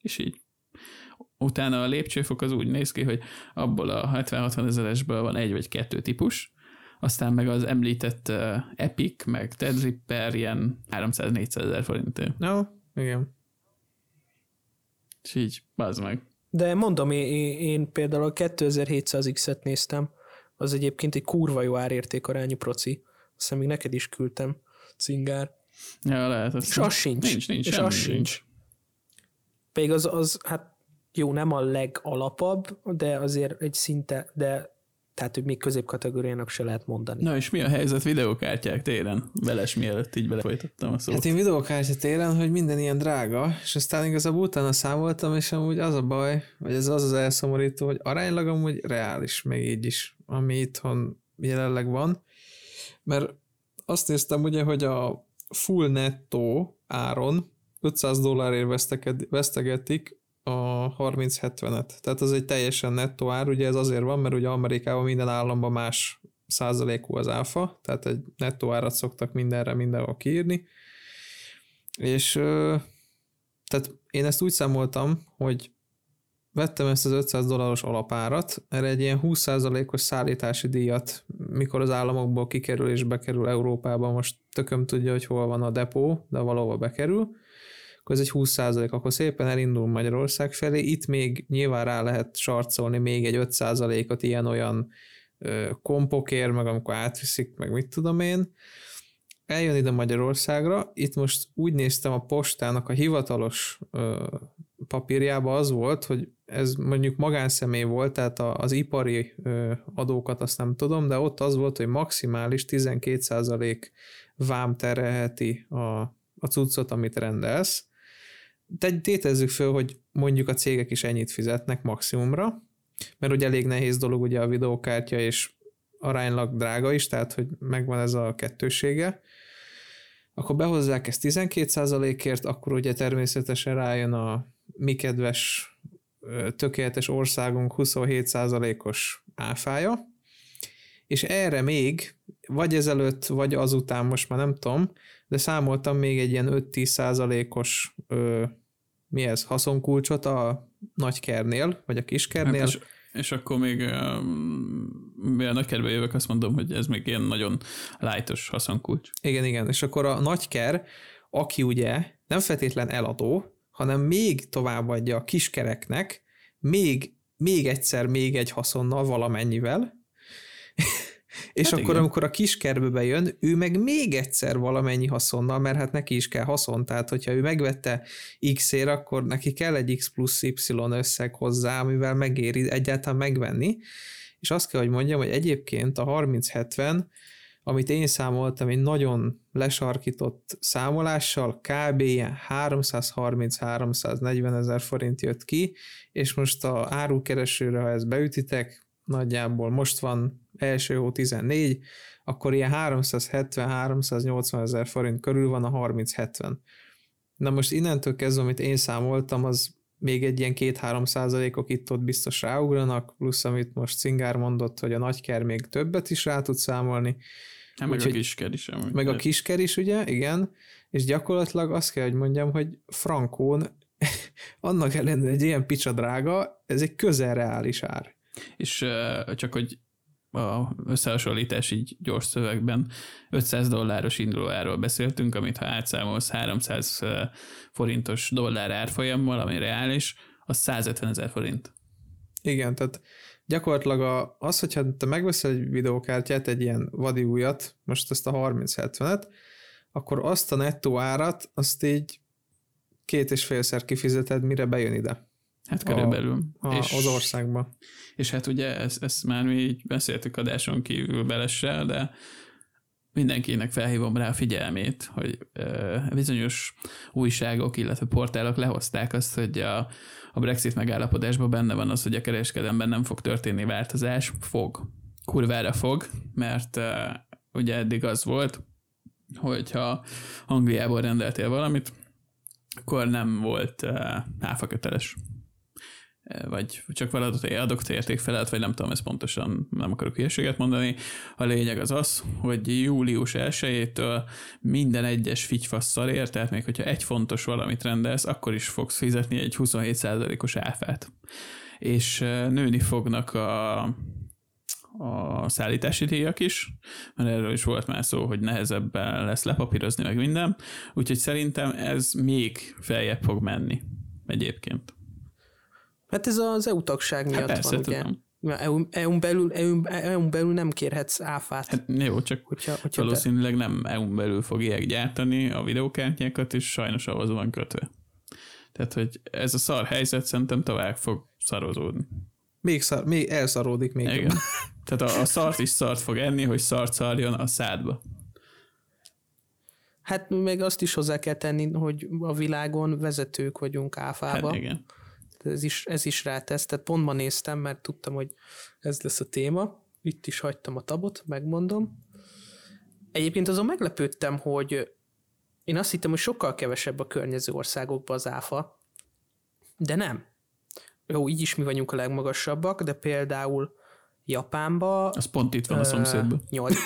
És így. Utána a lépcsőfok az úgy néz ki, hogy abból a 70-60 ezeresből van egy vagy kettő típus, aztán meg az említett uh, Epic, meg Tedzipper ilyen 300-400 ezer forintért. No, igen. És így, bazd meg. De mondom, én, én, például a 2700 X-et néztem, az egyébként egy kurva jó árértékarányú proci. Azt hiszem, még neked is küldtem, cingár. Ja, lehet. És az sincs. Nincs, nincs, és semmi az sincs. Pedig az, az, hát jó, nem a legalapabb, de azért egy szinte, de tehát, hogy még középkategóriának se lehet mondani. Na és mi a helyzet videókártyák téren? Veles mielőtt így belefolytattam a szót. Hát én videókártya téren, hogy minden ilyen drága, és aztán igazából utána számoltam, és amúgy az a baj, vagy ez az az elszomorító, hogy aránylag amúgy reális, még így is, ami itthon jelenleg van. Mert azt néztem ugye, hogy a full nettó áron 500 dollárért vesztegetik a 30-70-et. Tehát az egy teljesen nettó ár, ugye ez azért van, mert ugye Amerikában minden államban más százalékú az áfa, tehát egy nettó árat szoktak mindenre mindenhol kiírni, és tehát én ezt úgy számoltam, hogy vettem ezt az 500 dolláros alapárat, erre egy ilyen 20%-os szállítási díjat, mikor az államokból kikerül és bekerül Európába, most tököm tudja, hogy hol van a depó, de valahol bekerül, akkor ez egy 20%, akkor szépen elindul Magyarország felé, itt még nyilván rá lehet sarcolni még egy 5%-ot ilyen-olyan kompokért, meg amikor átviszik, meg mit tudom én, eljön ide Magyarországra, itt most úgy néztem a postának a hivatalos papírjába az volt, hogy ez mondjuk magánszemély volt, tehát az ipari adókat azt nem tudom, de ott az volt, hogy maximális 12% vám terhelheti a, a cuccot, amit rendelsz. De tétezzük föl, hogy mondjuk a cégek is ennyit fizetnek maximumra, mert ugye elég nehéz dolog ugye a videókártya, és aránylag drága is, tehát hogy megvan ez a kettősége, akkor behozzák ezt 12%-ért, akkor ugye természetesen rájön a mi kedves tökéletes országunk 27%-os áfája, és erre még, vagy ezelőtt, vagy azután, most már nem tudom, de számoltam még egy ilyen 5-10%-os mi ez, haszonkulcsot a nagykernél, vagy a kiskernél. Hát és, és akkor még mivel nagykerbe jövök, azt mondom, hogy ez még ilyen nagyon lájtos haszonkulcs. Igen, igen, és akkor a nagyker, aki ugye nem feltétlen eladó, hanem még továbbadja a kiskereknek, még, még egyszer még egy haszonnal valamennyivel, és hát akkor, igen. amikor a kiskerbe bejön, ő meg még egyszer valamennyi haszonnal, mert hát neki is kell haszon, tehát hogyha ő megvette X-ért, akkor neki kell egy X plusz Y összeg hozzá, amivel megéri egyáltalán megvenni, és azt kell, hogy mondjam, hogy egyébként a 3070, amit én számoltam egy nagyon lesarkított számolással, kb. 330-340 ezer forint jött ki, és most a árukeresőre, ha ezt beütitek, nagyjából most van első hó 14, akkor ilyen 370-380 ezer forint körül van a 30-70. Na most innentől kezdve, amit én számoltam, az még egy ilyen 2-3 százalékok itt-ott biztos ráugranak, plusz amit most Cingár mondott, hogy a nagyker még többet is rá tud számolni. Hát meg Úgy, a kisker is. Amúgy meg a kisker is, ugye, igen, és gyakorlatilag azt kell, hogy mondjam, hogy frankón annak ellenére egy ilyen picsa drága, ez egy közel reális ár. És csak hogy a összehasonlítás így gyors szövegben 500 dolláros indulóáról beszéltünk, amit ha átszámolsz 300 forintos dollár árfolyammal, ami reális, az 150 ezer forint. Igen, tehát gyakorlatilag az, hogyha te megveszel egy videókártyát, egy ilyen vadi újat, most ezt a 3070-et, akkor azt a nettó árat, azt így két és félszer kifizeted, mire bejön ide. Hát körülbelül. A, a, és, az országba. És hát ugye ezt, ezt már mi így beszéltük adáson kívül belessel, de mindenkinek felhívom rá a figyelmét, hogy bizonyos újságok, illetve portálok lehozták azt, hogy a, a Brexit megállapodásban benne van az, hogy a kereskedelemben nem fog történni változás. Fog. Kurvára fog, mert ugye eddig az volt, hogyha Angliából rendeltél valamit, akkor nem volt uh, áfaköteles vagy csak valadat adott érték felett, vagy nem tudom, ezt pontosan nem akarok hülyeséget mondani. A lényeg az az, hogy július 1-től minden egyes figyfasszal tehát még hogyha egy fontos valamit rendelsz, akkor is fogsz fizetni egy 27%-os áfát. És nőni fognak a, a szállítási díjak is, mert erről is volt már szó, hogy nehezebben lesz lepapírozni meg minden, úgyhogy szerintem ez még feljebb fog menni egyébként. Hát ez az EU tagság miatt hát persze, van, ugye? EU, EU-n belül, EU, EU belül nem kérhetsz áfát. Hát jó, csak hogyha, hogyha valószínűleg be... nem EU-n belül fogják gyártani a videókártyákat, és sajnos ahhoz van kötve. Tehát, hogy ez a szar helyzet szerintem tovább fog szarozódni. Még, szar, még elszaródik még. Igen. Tehát a, a szart is szart fog enni, hogy szart szarjon a szádba. Hát még azt is hozzá kell tenni, hogy a világon vezetők vagyunk áfába. Hát igen ez is, ez is rátesz, tehát pont ma néztem, mert tudtam, hogy ez lesz a téma, itt is hagytam a tabot, megmondom. Egyébként azon meglepődtem, hogy én azt hittem, hogy sokkal kevesebb a környező országokban az áfa, de nem. Jó, így is mi vagyunk a legmagasabbak, de például Japánba... Az pont itt van a szomszédban. Nyolc...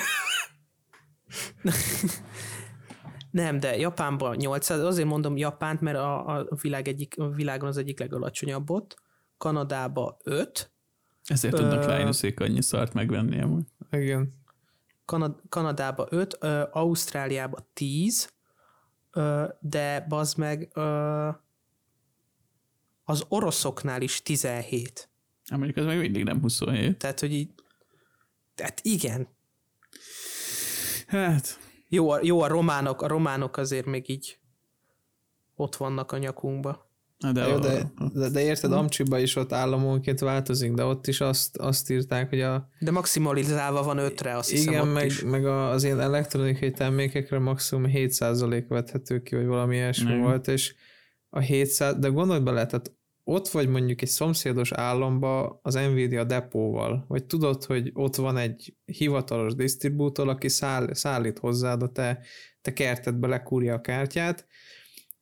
Nem, de Japánban 800, azért mondom Japánt, mert a, a, világ egyik, a világon az egyik legalacsonyabb ott, Kanadába 5. Ezért Ö, tudnak Linusék annyi szart megvenni amúgy. Igen. Kanad, Kanadába 5, ö, Ausztráliába 10, ö, de bazd meg ö, az oroszoknál is 17. Hát mondjuk az még mindig nem 27. Tehát, hogy így, tehát igen. Hát, Jó, a, jó a románok, a románok azért még így ott vannak a nyakunkba. De, jó, de, de, de érted, Amcsiba is ott államonként változik, de ott is azt, azt írták, hogy a... De maximalizálva van ötre, azt Igen, hiszem meg, is. meg az ilyen elektronikai termékekre maximum 7% vethető ki, vagy valami ilyesmi mm. volt, és a 700, de gondolj bele, tehát ott vagy mondjuk egy szomszédos államba az Nvidia depóval, vagy tudod, hogy ott van egy hivatalos disztribútor, aki száll, szállít hozzád a te, te kertedbe lekúrja a kártyát,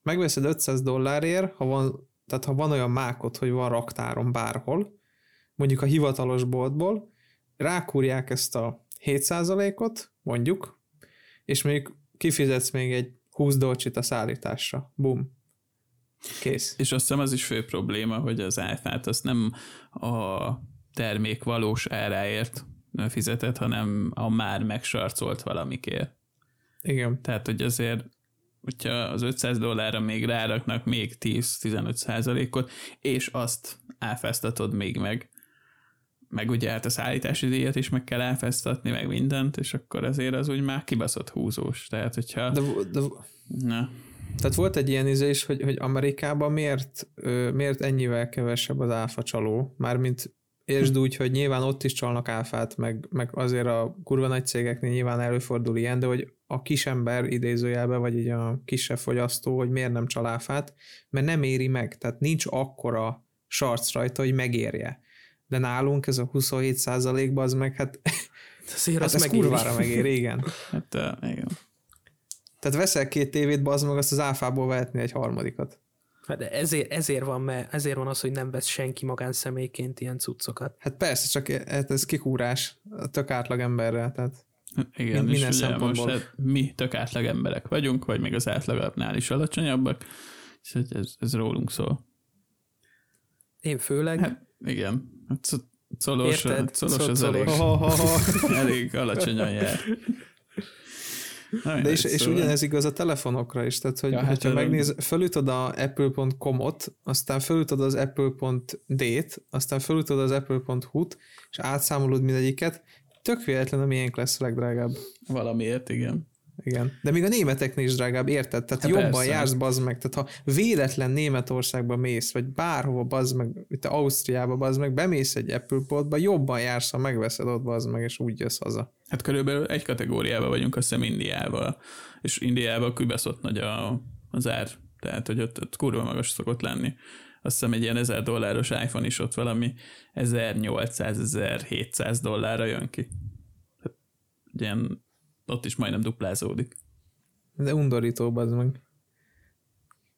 megveszed 500 dollárért, ha van, tehát ha van olyan mákot, hogy van raktáron bárhol, mondjuk a hivatalos boltból, rákúrják ezt a 7%-ot, mondjuk, és még kifizetsz még egy 20 dolcsit a szállításra. Bum. Kész. És azt hiszem az is fő probléma, hogy az áfát azt nem a termék valós áráért fizetett, hanem a már megsarcolt valamikért. Igen. Tehát, hogy azért hogyha az 500 dollárra még ráraknak még 10-15 százalékot, és azt áfáztatod még meg, meg ugye hát a szállítási díjat is meg kell áfáztatni, meg mindent, és akkor azért az úgy már kibaszott húzós. Tehát, hogyha... De, de, Na. Tehát volt egy ilyen izés, hogy, hogy Amerikában miért, miért ennyivel kevesebb az áfa csaló, mármint Értsd úgy, hogy nyilván ott is csalnak áfát, meg, meg azért a kurva nagy cégeknél nyilván előfordul ilyen, de hogy a kisember idézőjelben, vagy így a kisebb fogyasztó, hogy miért nem csal áfát, mert nem éri meg, tehát nincs akkora sarc rajta, hogy megérje. De nálunk ez a 27 százalékban az meg, hát, Azért hát az ez kurvára megér, igen. Hát uh, igen. Tehát veszel két tévét, bazd meg, azt az áfából vehetni egy harmadikat. Hát de ezért, ezért, van, mert ezért van az, hogy nem vesz senki magánszemélyként ilyen cuccokat. Hát persze, csak hát ez kikúrás tök átlag emberre, tehát igen, Mind, minden szempontból. Most, hát mi tök átlag emberek vagyunk, vagy még az átlagabbnál is alacsonyabbak, és ez, ez rólunk szól. Én főleg. Hát, igen. Hát, szolos, szolos az elég, elég alacsonyan jár. De és, szóval. és ugyanez igaz a telefonokra is, tehát hogy, ja, hát hogyha megnéz, felütöd a apple.com-ot, aztán felütöd az apple.d-t, aztán felütöd az apple.hu-t, és átszámolod mindegyiket, tök véletlen, a miénk lesz a legdrágább. Valamiért, igen. Igen. De még a németeknél is drágább, érted? Tehát hát jobban persze. jársz, bazd meg. Tehát ha véletlen Németországba mész, vagy bárhova, bazd meg, itt Ausztriába, bazd meg, bemész egy Apple boltba, jobban jársz, ha megveszed ott, bazd meg, és úgy jössz haza. Hát körülbelül egy kategóriában vagyunk, azt hiszem Indiával, és Indiával kübeszott nagy a, az ár, tehát hogy ott, ott kurva magas szokott lenni. Azt hiszem egy ilyen 1000 dolláros iPhone is ott valami 1800-1700 dollárra jön ki. Hát, ilyen ott is majdnem duplázódik. De undorító, az meg.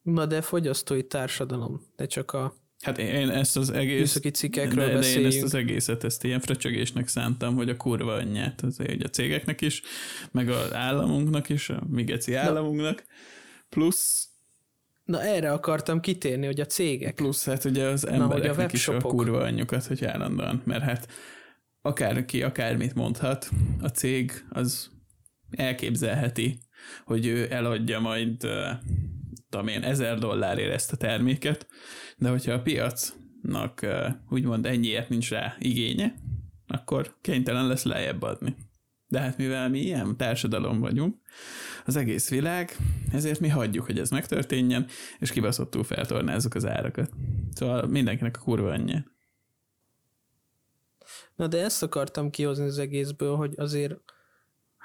Na de fogyasztói társadalom, de csak a Hát én ezt az egész... Műszaki cikkekről de, de én ezt az egészet, ezt ilyen fröcsögésnek szántam, hogy a kurva anyját, azért a cégeknek is, meg az államunknak is, a migeci államunknak, plusz... Na erre akartam kitérni, hogy a cégek. Plusz hát ugye az embereknek Na, a is a kurva anyjukat, hogy állandóan, mert hát akárki akármit mondhat, a cég az elképzelheti, hogy ő eladja majd tudom én, ezer dollárért ezt a terméket, de hogyha a piacnak úgymond ennyiért nincs rá igénye, akkor kénytelen lesz lejjebb adni. De hát mivel mi ilyen társadalom vagyunk, az egész világ, ezért mi hagyjuk, hogy ez megtörténjen, és kibaszottul feltornázzuk az árakat. Szóval mindenkinek a kurva annyi. Na de ezt akartam kihozni az egészből, hogy azért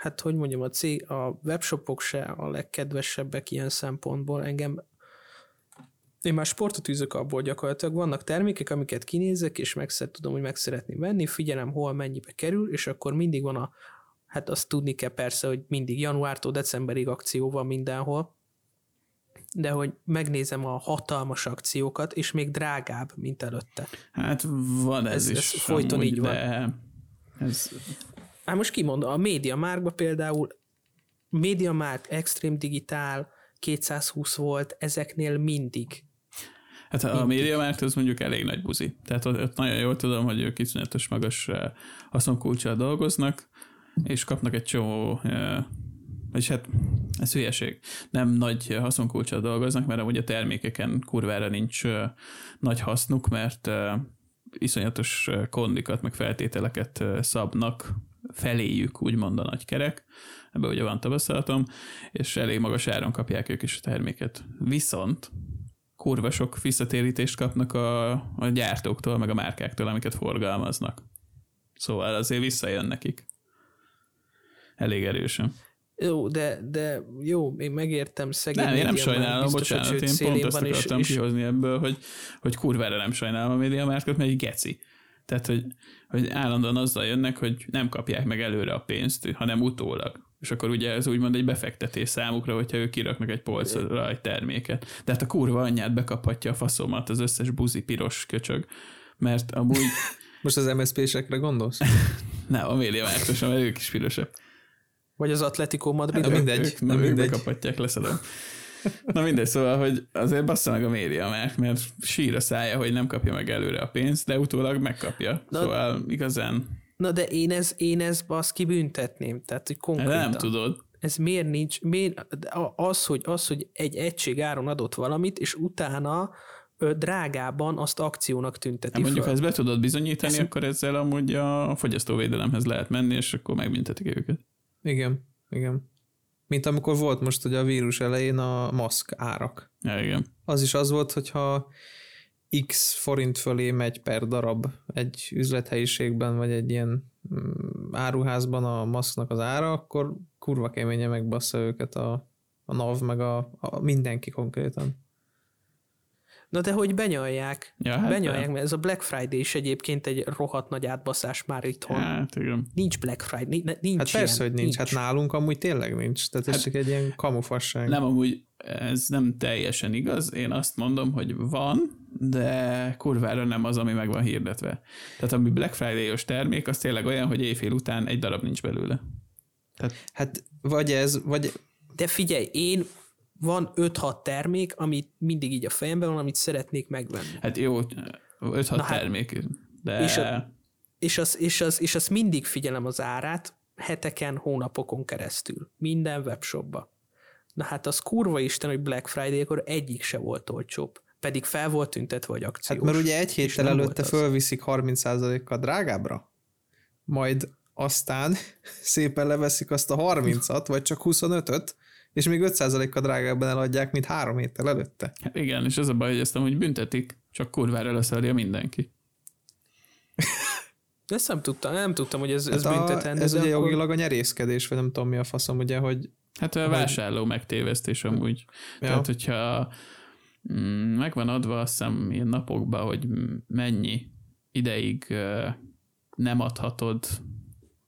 hát hogy mondjam, a, cég, a webshopok se a legkedvesebbek ilyen szempontból. Engem én már sportot űzök abból gyakorlatilag. Vannak termékek, amiket kinézek, és meg tudom, hogy meg szeretném venni, figyelem, hol mennyibe kerül, és akkor mindig van a, hát azt tudni kell persze, hogy mindig januártól decemberig akció van mindenhol, de hogy megnézem a hatalmas akciókat, és még drágább, mint előtte. Hát van ez, ez is. Ez folyton így van. Ez Hát most kimondom, a Media Markba például Media Mark Extreme Digital 220 volt, ezeknél mindig. Hát a Media Mark az mondjuk elég nagy buzi. Tehát ott, nagyon jól tudom, hogy ők iszonyatos magas haszonkulcsal dolgoznak, és kapnak egy csomó vagyis hát ez hülyeség. Nem nagy haszonkulcsal dolgoznak, mert amúgy a termékeken kurvára nincs nagy hasznuk, mert iszonyatos kondikat, meg feltételeket szabnak feléjük, úgymond a nagy kerek, ebbe ugye van tapasztalatom, és elég magas áron kapják ők is a terméket. Viszont kurva sok visszatérítést kapnak a, a gyártóktól, meg a márkáktól, amiket forgalmaznak. Szóval azért visszajön nekik. Elég erősen. Jó, de, de jó, én megértem szegény. Nem, én nem sajnálom, biztos, bocsánat, én pont és- akartam és- kihozni ebből, hogy, hogy kurvára nem sajnálom a médiamárkot, mert egy geci. Tehát, hogy, hogy állandóan azzal jönnek, hogy nem kapják meg előre a pénzt, hanem utólag. És akkor ugye ez úgymond egy befektetés számukra, hogyha ők kiraknak egy polcra egy terméket. De hát a kurva anyját bekaphatja a faszomat az összes buzi piros köcsög. Mert amúgy Most az MSZP-sekre gondolsz? nem, a médiamárkosan, mert ők is pirosak. Vagy az Atletico Madrid. Na, mindegy, Ők, nem, ők mindegy. bekaphatják, leszedem. Na mindegy, szóval, hogy azért bassza meg a média már, mert sír a szája, hogy nem kapja meg előre a pénzt, de utólag megkapja. Na- Szóval igazán Na de én ez, én ez baszki büntetném. Tehát, hogy konkrétan. nem tudod. Ez miért nincs? Miért, az, hogy, az, hogy egy egység áron adott valamit, és utána drágában azt akciónak tünteti Hát mondjuk, ha föl. ezt be tudod bizonyítani, Ez- akkor ezzel amúgy a fogyasztóvédelemhez lehet menni, és akkor megbüntetik őket. Igen, igen. Mint amikor volt most ugye a vírus elején a maszk árak. Ja, igen. Az is az volt, hogyha x forint fölé megy per darab egy üzlethelyiségben, vagy egy ilyen mm, áruházban a maszknak az ára, akkor kurva keményen megbassza őket a, a NAV, meg a, a mindenki konkrétan. Na de hogy benyalják. Ja, hát benyalják, de. mert ez a Black Friday is egyébként egy rohadt nagy átbaszás már itthon. Hát igen. Nincs Black Friday, ni- nincs Hát persze, ilyen, hogy nincs. Hát nálunk amúgy tényleg nincs. Tehát ez Hát- csak egy ilyen kamufasság. Nem, amúgy ez nem teljesen igaz. Én azt mondom, hogy van, de kurvára nem az, ami meg van hirdetve. Tehát ami Black Friday-os termék, az tényleg olyan, hogy éjfél után egy darab nincs belőle. Hát vagy ez, vagy De figyelj, én van 5-6 termék, amit mindig így a fejemben van, amit szeretnék megvenni. Hát jó, 5-6 Na hát- termék, de... És a- És az, és, az, és az mindig figyelem az árát, heteken, hónapokon keresztül. Minden webshopba. Na hát az kurva isten, hogy Black Friday-kor egyik se volt olcsóbb. Pedig fel volt tüntetve, hogy akciós. Hát mert ugye egy héttel előtte fölviszik 30%-kal drágábbra, majd aztán szépen leveszik azt a 30-at, vagy csak 25-öt, és még 5%-kal drágábban eladják, mint három héttel előtte. Hát igen, és az a baj, hogy ezt amúgy büntetik, csak kurvára leszarja mindenki. De ezt nem tudtam, nem tudtam, hogy ez, ez Hát a, büntetendő. ez ugye akkor- jogilag a nyerészkedés, vagy nem tudom mi a faszom, ugye, hogy Hát a vásárló megtévesztés amúgy. Ja. Tehát, hogyha mm, megvan adva azt hiszem ilyen napokban, hogy mennyi ideig nem adhatod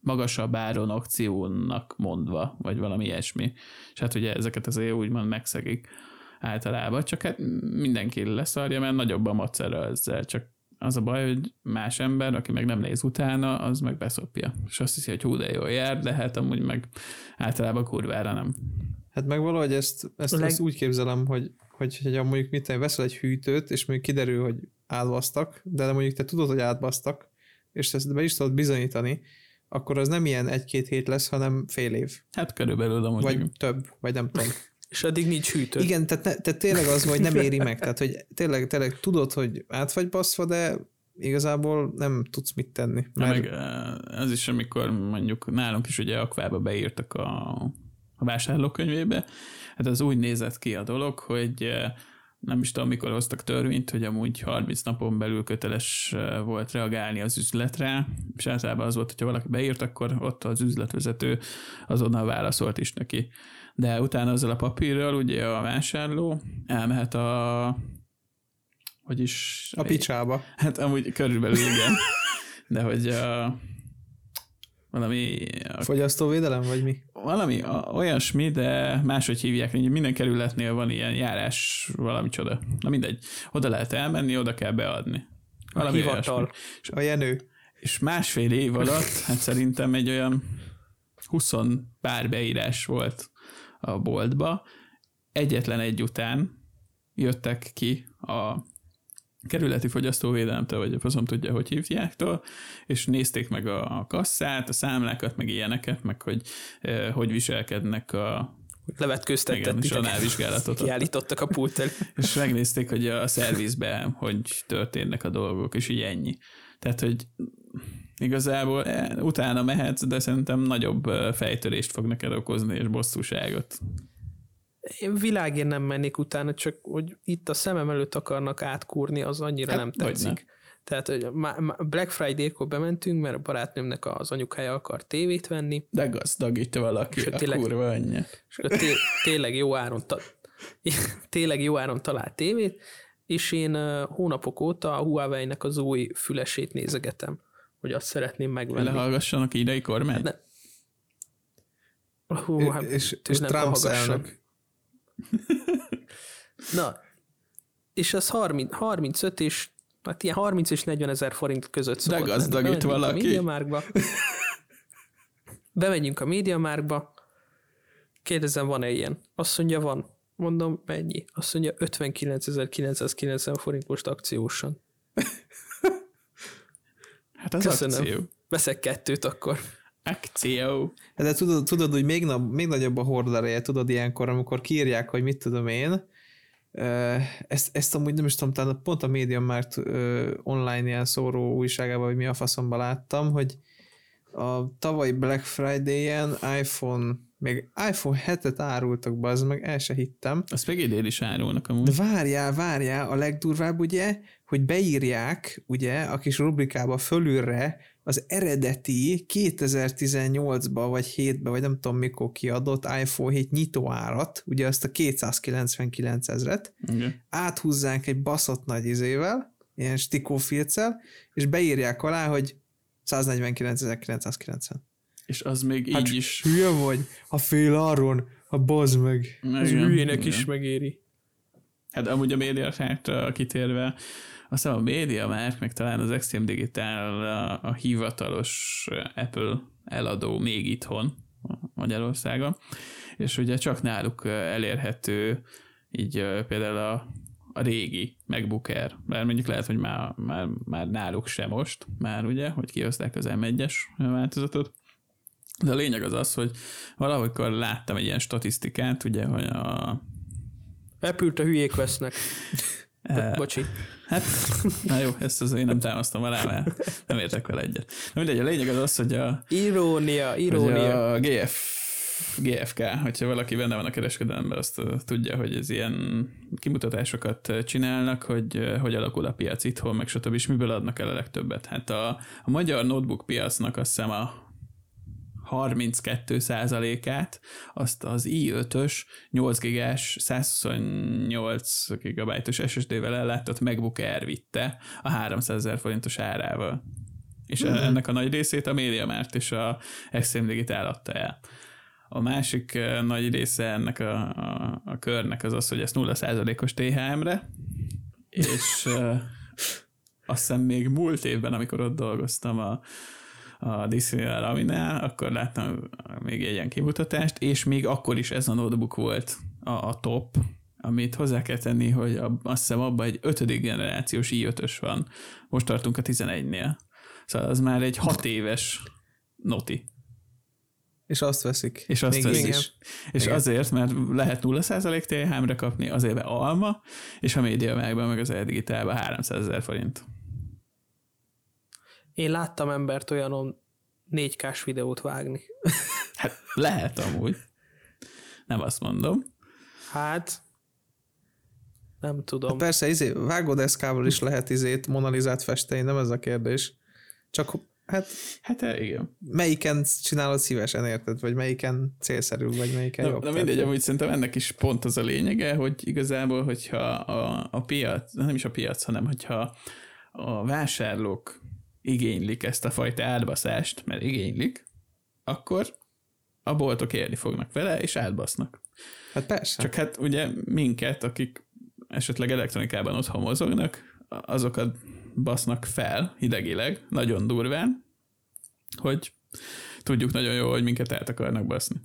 magasabb áron akciónak mondva, vagy valami ilyesmi. És hát ugye ezeket azért úgymond megszegik általában, csak hát mindenki leszarja, mert nagyobb a macera ezzel, csak az a baj, hogy más ember, aki meg nem néz utána, az meg beszopja. És azt hiszi, hogy hú, de jól jár, de hát amúgy meg általában kurvára nem. Hát meg valahogy ezt, ezt, leg- ezt úgy képzelem, hogy, hogy, hogy mondjuk mit tenni, veszel egy hűtőt, és még kiderül, hogy átbasztak, de mondjuk te tudod, hogy átbasztak, és ezt be is tudod bizonyítani, akkor az nem ilyen egy-két hét lesz, hanem fél év. Hát körülbelül amúgy. Vagy több, vagy nem tudom. És addig nincs hűtő. Igen, tehát, ne, tehát tényleg az, hogy nem éri meg. Tehát, hogy tényleg, tényleg tudod, hogy át vagy baszva, de igazából nem tudsz mit tenni. Ja, Mert meg eh, ez is, amikor mondjuk nálunk is ugye akvába beírtak a, a vásárlókönyvébe, hát az úgy nézett ki a dolog, hogy eh, nem is tudom, mikor hoztak törvényt, hogy amúgy 30 napon belül köteles volt reagálni az üzletre, és általában az volt, hogyha valaki beírt, akkor ott az üzletvezető azonnal válaszolt is neki. De utána azzal a papírral ugye a vásárló elmehet a vagyis a picsába. Hát amúgy körülbelül igen. De hogy a, valami, a, Fogyasztóvédelem, vagy mi? valami a, olyasmi, de máshogy hívják. Minden kerületnél van ilyen járás valami csoda. Na mindegy. Oda lehet elmenni, oda kell beadni. Valami hivatal. olyasmi. A Jenő. És másfél év alatt, hát szerintem egy olyan 20 pár beírás volt a boltba. Egyetlen egy után jöttek ki a kerületi fogyasztóvédelemtől, vagy a faszom tudja, hogy hívjáktól, és nézték meg a kasszát, a számlákat, meg ilyeneket, meg hogy eh, hogy viselkednek a titeket. vizsgálatot. Kiállítottak a pult elé. És megnézték, hogy a szervizben hogy történnek a dolgok, és így ennyi. Tehát, hogy igazából eh, utána mehetsz, de szerintem nagyobb fejtörést fog neked okozni, és bosszúságot. Én világén nem mennék utána, csak hogy itt a szemem előtt akarnak átkúrni, az annyira Hát, nem tetszik. Tehát, hogy Black Friday-kor bementünk, mert a barátnőmnek az anyukája akar tévét venni, De gazdagít valaki, És a tényleg- kurva anyja. és akkor té- tényleg jó áron ta- tényleg jó áron talált tévét, és én hónapok óta a Huawei-nek az új fülesét nézegetem, hogy azt szeretném megvenni. Lehallgassanak idei kormány? Ne- Hú, hát, és, tőlem és Trump elnök. Na, és az 30, 35 és hát ilyen 30 és 40 ezer forint között szokott lenni. gazdagít Bemegyünk valaki. A MediaMarktba. Bemegyünk a MediaMarktba, kérdezem, van-e ilyen? Azt mondja, van. Mondom, mennyi? Azt mondja, 59.990 forint most akciósan. Hát az Köszönöm. akció. Veszek kettőt akkor. Akció. De tudod, tudod hogy még, na, még nagyobb a hordereje, tudod ilyenkor, amikor kiírják, hogy mit tudom én, ezt, ezt amúgy nem is tudom, talán pont a Markt ö, online ilyen szóró újságában, hogy mi a faszomba láttam, hogy a tavalyi Black Friday-en iPhone, még iPhone 7-et árultak be, az meg el se hittem, Azt még idén is árulnak de amúgy. várjál, várjál, a legdurvább ugye, hogy beírják ugye a kis rubrikába fölülre az eredeti 2018-ba vagy 7-be, vagy nem tudom mikor kiadott iPhone 7 nyitóárat, ugye azt a 299 ezret, Igen. áthúzzánk egy baszott nagy izével, ilyen stikófilccel, és beírják alá, hogy 149.990. És az még Hát így is. Hülye vagy? A fél áron, a bazd meg. Igen, hülyének igen. is megéri. Hát amúgy a médiafáktra kitérve, aztán a média már, meg talán az Extreme Digital a, a hivatalos Apple eladó még itthon Magyarországon, és ugye csak náluk elérhető így például a, a régi MacBook Air, mert mondjuk lehet, hogy már, már, már náluk sem most, már ugye, hogy kihozták az M1-es változatot, de a lényeg az az, hogy valahogykor láttam egy ilyen statisztikát, ugye, hogy a Apple-t a hülyék vesznek. Eh, Bocsi. Hát, na jó, ezt az én nem támasztom alá, mert nem értek vele egyet. Na mindegy, a lényeg az az, hogy a, Irónia, irónia. a GF, GFK, hogyha valaki benne van a kereskedelemben, azt tudja, hogy ez ilyen kimutatásokat csinálnak, hogy hogy alakul a piac itthon, meg stb. és miből adnak el a legtöbbet. Hát a, a magyar notebook piacnak azt hiszem a 32 át azt az i5-ös 8 gigás 128 gigabájtos SSD-vel ellátott MacBook Air vitte a 300 ezer forintos árával. És Mhm. ennek a nagy részét a MediaMart és a Extreme Digital adta el. A másik nagy része ennek a, a, a körnek az az, hogy ez 0%-os THM-re, és azt hiszem még múlt évben, amikor ott dolgoztam a, a Disney Raminál, akkor láttam még egy ilyen kimutatást, és még akkor is ez a notebook volt a, a top, amit hozzá kell tenni, hogy a, azt hiszem abban egy ötödik generációs i5-ös van. Most tartunk a 11-nél. Szóval az már egy hat éves noti. És azt veszik. És azt Még veszik. így És, Igen. azért, mert lehet 0% THM-re kapni, azért be alma, és a média meg az e-digitálban 300 ezer forint. Én láttam embert olyanon 4K-s videót vágni. Hát lehet amúgy. Nem azt mondom. Hát, nem tudom. Persze, izé, vágódeszkával is lehet izét, monalizát festeni, nem ez a kérdés. Csak hát Hát eh, igen. melyiken csinálod szívesen, érted? Vagy melyiken célszerű, vagy melyiken Na, jobb. na mindegy, amúgy szerintem ennek is pont az a lényege, hogy igazából, hogyha a, a piac, nem is a piac, hanem hogyha a vásárlók igénylik ezt a fajta átbaszást, mert igénylik, akkor a boltok élni fognak vele, és átbasznak. Hát persze. Csak hát ugye minket, akik esetleg elektronikában otthon mozognak, azokat basznak fel hidegileg, nagyon durván, hogy tudjuk nagyon jó, hogy minket át akarnak baszni.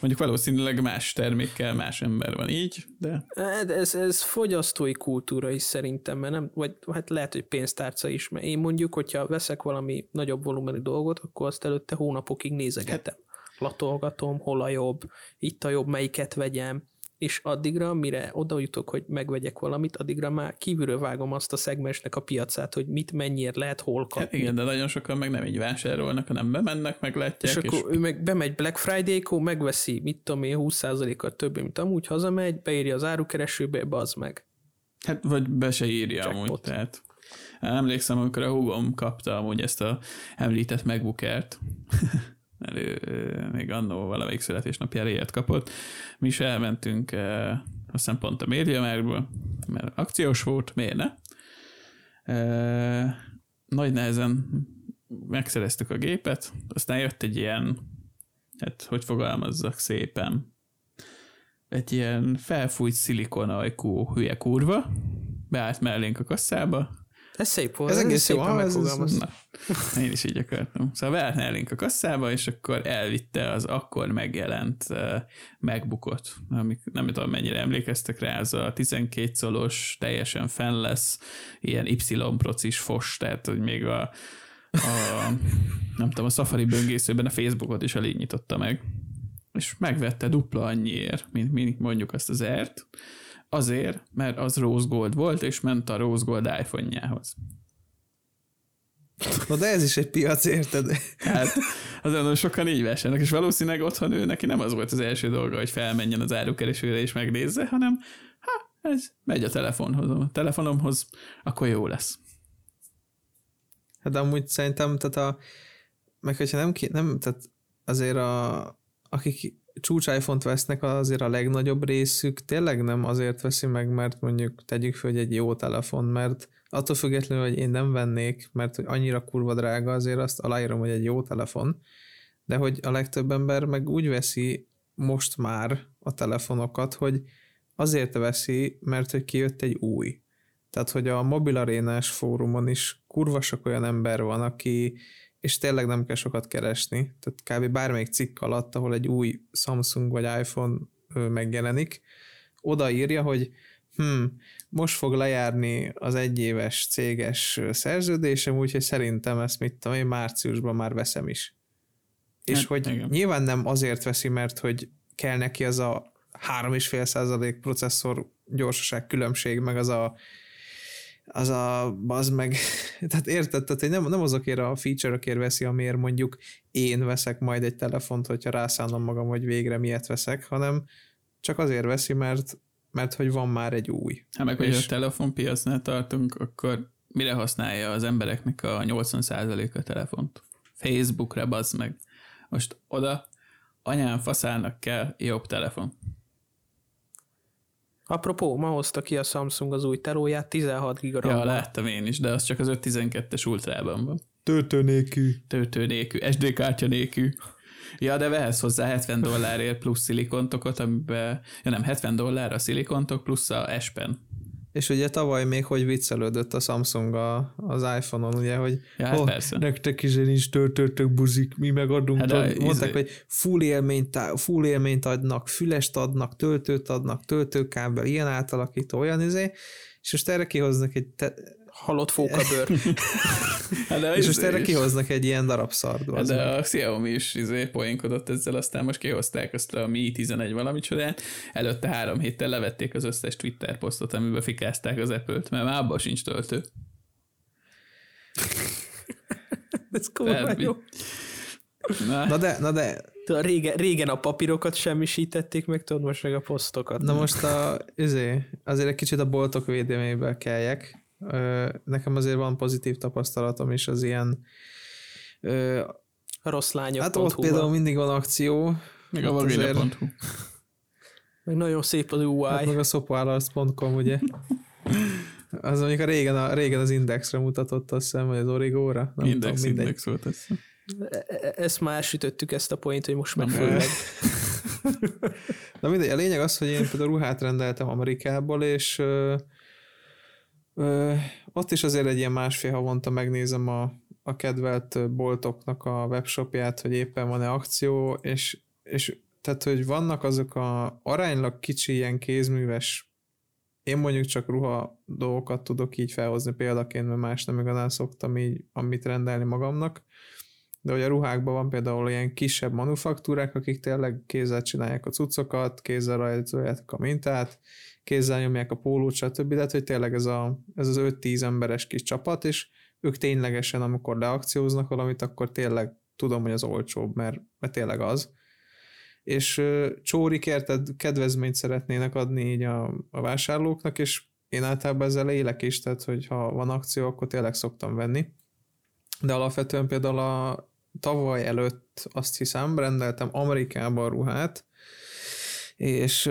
Mondjuk valószínűleg más termékkel más ember van így, de Hát Ez, ez fogyasztói kultúra is szerintem, mert nem, vagy hát lehet, hogy pénztárca is, mert én mondjuk, hogyha veszek valami nagyobb volumenű dolgot, akkor azt előtte hónapokig nézegetem. Latolgatom, hol a jobb, itt a jobb, melyiket vegyem, és addigra, mire oda jutok, hogy megvegyek valamit, addigra már kívülről vágom azt a szegmensnek a piacát, hogy mit mennyiért lehet hol kapni. Hát igen, de nagyon sokan meg nem így vásárolnak, hanem bemennek, meglátják. És, és akkor ő meg bemegy Black Friday-kor, megveszi, mit tudom én, 20%-kal több, mint amúgy hazamegy, beírja az árukeresőbe, az meg. Hát vagy be se írja Jackpot. amúgy, tehát emlékszem, amikor a húgom kapta amúgy ezt a említett MacBookert, elő, még annó valamelyik születésnapjára ilyet kapott. Mi is elmentünk, eh, azt pont a médiamárból, mert akciós volt, miért ne? Nagy nehezen megszereztük a gépet, aztán jött egy ilyen, hát hogy fogalmazzak szépen, egy ilyen felfújt szilikonajkú hülye kurva, beállt mellénk a kasszába, Ez szép volt. Ez egész jó, ah, ez- ez-. Na, én is így akartam. Szóval mellénk a kasszába, és akkor elvitte az akkor megjelent uh, megbukott, amik nem tudom mennyire emlékeztek rá, az a 12 szolos, teljesen fenn lesz, ilyen Y-procis fos, tehát hogy még a, a nem tudom, a Safari böngészőben a Facebookot is elég nyitotta meg, és megvette dupla annyiért, mint, mint mondjuk azt az ert, azért, mert az Rose Gold volt, és ment a Rose Gold iPhone-jához. Na de ez is egy piac, érted? Hát azért nagyon sokan így vásárolnak, és valószínűleg otthon ő neki nem az volt az első dolga, hogy felmenjen az árukeresőre és megnézze, hanem ha, ez megy a telefonhoz, a telefonomhoz, akkor jó lesz. Hát amúgy szerintem, tehát a, meg hogyha nem, ki, nem tehát azért a, akik csúcs iPhone-t vesznek, azért a legnagyobb részük tényleg nem azért veszi meg, mert mondjuk tegyük fel, hogy egy jó telefon, mert attól függetlenül, hogy én nem vennék, mert hogy annyira kurva drága, azért azt aláírom, hogy egy jó telefon, de hogy a legtöbb ember meg úgy veszi most már a telefonokat, hogy azért veszi, mert hogy kijött egy új. Tehát, hogy a mobilarénás fórumon is kurva sok olyan ember van, aki, és tényleg nem kell sokat keresni, tehát kb. bármelyik cikk alatt, ahol egy új Samsung vagy iPhone megjelenik, odaírja, hogy hm, most fog lejárni az egyéves céges szerződésem, úgyhogy szerintem ezt mit tudom én, márciusban már veszem is. És Hát, hogy igen. nyilván nem azért veszi, mert hogy kell neki az a 3,5% processzor gyorsaság különbség, meg az a az a bazd meg, tehát érted, tehát hogy nem, nem azokért a feature-ökért veszi, amiért mondjuk én veszek majd egy telefont, hogyha rászánom magam, hogy végre miért veszek, hanem csak azért veszi, mert, mert hogy van már egy új. Hát meg, hogy És- a telefonpiacnál tartunk, akkor mire használja az embereknek a 80%-a telefont? Facebookra, bazd meg. Most oda anyám faszának kell jobb telefon. Apropó, ma hozta ki a Samsung az új telóját 16 giga Ja, láttam én is, de az csak az 512-es ultrában van. Töltő nélkül. Töltő nélkül, SD kártya nélkül. Ja, de vehetsz hozzá 70 dollárért plusz szilikontokat, amiben, ja nem, 70 dollár a szilikontok plusz a S-pen. És ugye tavaly még hogy viccelődött a Samsung a, az iPhone-on, ugye, hogy Ja, hát persze. nektek is nincs töltőtök buzik, mi megadunk. Hát Hát de mondták, izé- hogy full élményt, full élményt adnak, fülest adnak, töltőt adnak, töltőkábel, ilyen átalakító, olyan izé, és most erre kihoznak egy, te, Halott fókabőr. Hát de és most izé erre kihoznak egy ilyen darab szart. Hát de a Xiaomi is izé poénkodott ezzel, aztán most kihozták azt a Mi 11 valamit csodán. Előtte három héttel levették az összes Twitter posztot, amiben fikázták az Apple-t, mert már abban sincs töltő. Ez Tehát, jó. Na, Na de, na de, Tudod, Régen, régen a papírokat semmisítették meg, tudod, most meg a posztokat. na most a, izé, azért egy kicsit a boltok védelmébe keljek. Nekem azért van pozitív tapasztalatom is az ilyen rossz lányok. Hát ott például mindig van akció, még a azért- vagina.hu. Meg nagyon szép az UI. hát meg a szopoállarc.com, ugye? Az mondjuk a régen, a régen az Indexre mutatott, azt hiszem, vagy az Origóra. Nem Index, tudom, mindegy. index volt ez. E- e- Ezt már sütöttük ezt a point, hogy most főleg. Na mindegy, a lényeg az, hogy én például ruhát rendeltem Amerikából, és ö, ott is azért egy ilyen másfél havonta megnézem a, a kedvelt boltoknak a webshopját, hogy éppen van-e akció, és, és tehát, hogy vannak azok a aránylag kicsi ilyen kézműves én mondjuk csak ruha dolgokat tudok így felhozni példaként, mert más nem igazán szoktam így, amit rendelni magamnak, de hogy a ruhákban van például ilyen kisebb manufaktúrák, akik tényleg kézzel csinálják a cuccokat, kézzel rajzolják a mintát, kézzel nyomják a pólót, stb. De hogy tényleg ez, a, ez az 5-10 emberes kis csapat, és ők ténylegesen, amikor leakcióznak valamit, akkor tényleg tudom, hogy az olcsóbb, mert, mert tényleg az. És csórik érted, kedvezményt szeretnének adni így a, a vásárlóknak, és én általában ezzel élek is, tehát hogy ha van akció, akkor tényleg szoktam venni. De alapvetően például a tavaly előtt azt hiszem, rendeltem Amerikában ruhát, és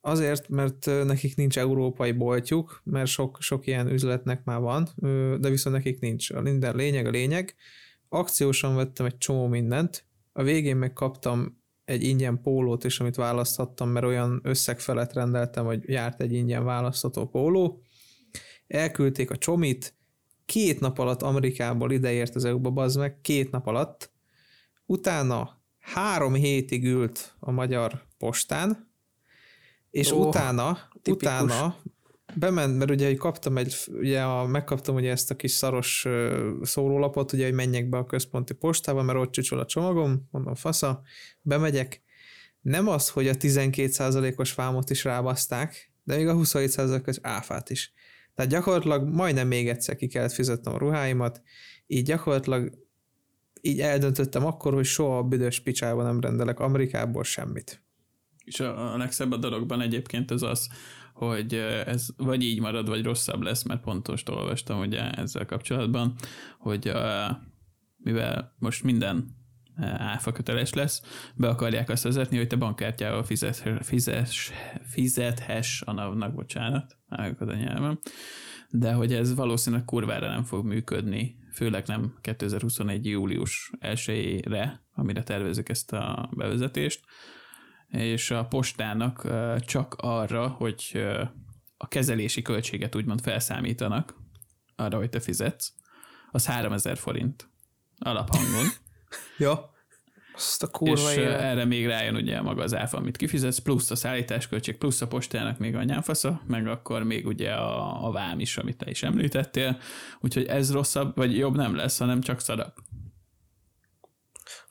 azért, mert nekik nincs európai boltjuk, mert sok, sok ilyen üzletnek már van, de viszont nekik nincs. A minden lényeg a lényeg. Akciósan vettem egy csomó mindent, a végén meg kaptam egy ingyen pólót is, amit választhattam, mert olyan összeg felett rendeltem, hogy járt egy ingyen választható póló. Elküldték a csomit, két nap alatt Amerikából ideért az EU-ba, bazd meg, két nap alatt. Utána három hétig ült a magyar postán, és oh, utána, tipikus. utána bement, mert ugye hogy kaptam egy, ugye a, megkaptam ugye ezt a kis szaros szórólapot, ugye, hogy menjek be a központi postába, mert ott csücsül a csomagom, mondom fasza, bemegyek, nem az, hogy a 12%-os vámot is rábaszták, de még a 27%-os áfát is. Tehát gyakorlatilag majdnem még egyszer ki kellett fizetnem a ruháimat, így gyakorlatilag így eldöntöttem akkor, hogy soha a büdös picsában nem rendelek Amerikából semmit. És a, a legszebb a dologban egyébként ez az, hogy ez vagy így marad, vagy rosszabb lesz, mert pontos olvastam ugye ezzel kapcsolatban, hogy mivel most minden áfa köteles lesz, be akarják azt vezetni, hogy te bankkártyával fizet, fizes, fizethess a NAV-nak, bocsánat, álljuk a nyelvem, de hogy ez valószínűleg kurvára nem fog működni, főleg nem 2021. július 1-ére, amire tervezik ezt a bevezetést, és a postának csak arra, hogy a kezelési költséget úgymond felszámítanak, arra, hogy te fizetsz, az 3000 forint alaphangon. Ja. Azt a kurva És élet. erre még rájön ugye maga az áfa, amit kifizetsz, plusz a szállításköltség, plusz a postának még a nyámfasza, meg akkor még ugye a, a vám is, amit te is említettél. Úgyhogy ez rosszabb, vagy jobb nem lesz, hanem csak szarabb.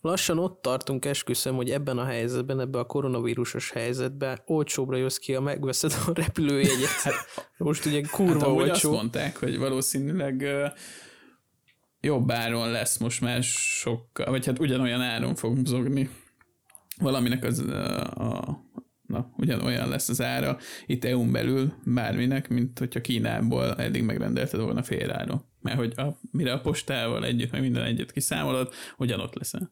Lassan ott tartunk, esküszöm, hogy ebben a helyzetben, ebben a koronavírusos helyzetben olcsóbbra jössz ki, a megveszed a repülőjegyet. Hát, Most ugye kurva hát, olcsó. azt mondták, hogy valószínűleg jobb áron lesz most már sokkal, vagy hát ugyanolyan áron fog mozogni. Valaminek az a, na, ugyanolyan lesz az ára itt EU-n belül bárminek, mint hogyha Kínából eddig megrendelted volna fél áron. Mert hogy a, mire a postával együtt, meg minden együtt kiszámolod, ugyanott leszel.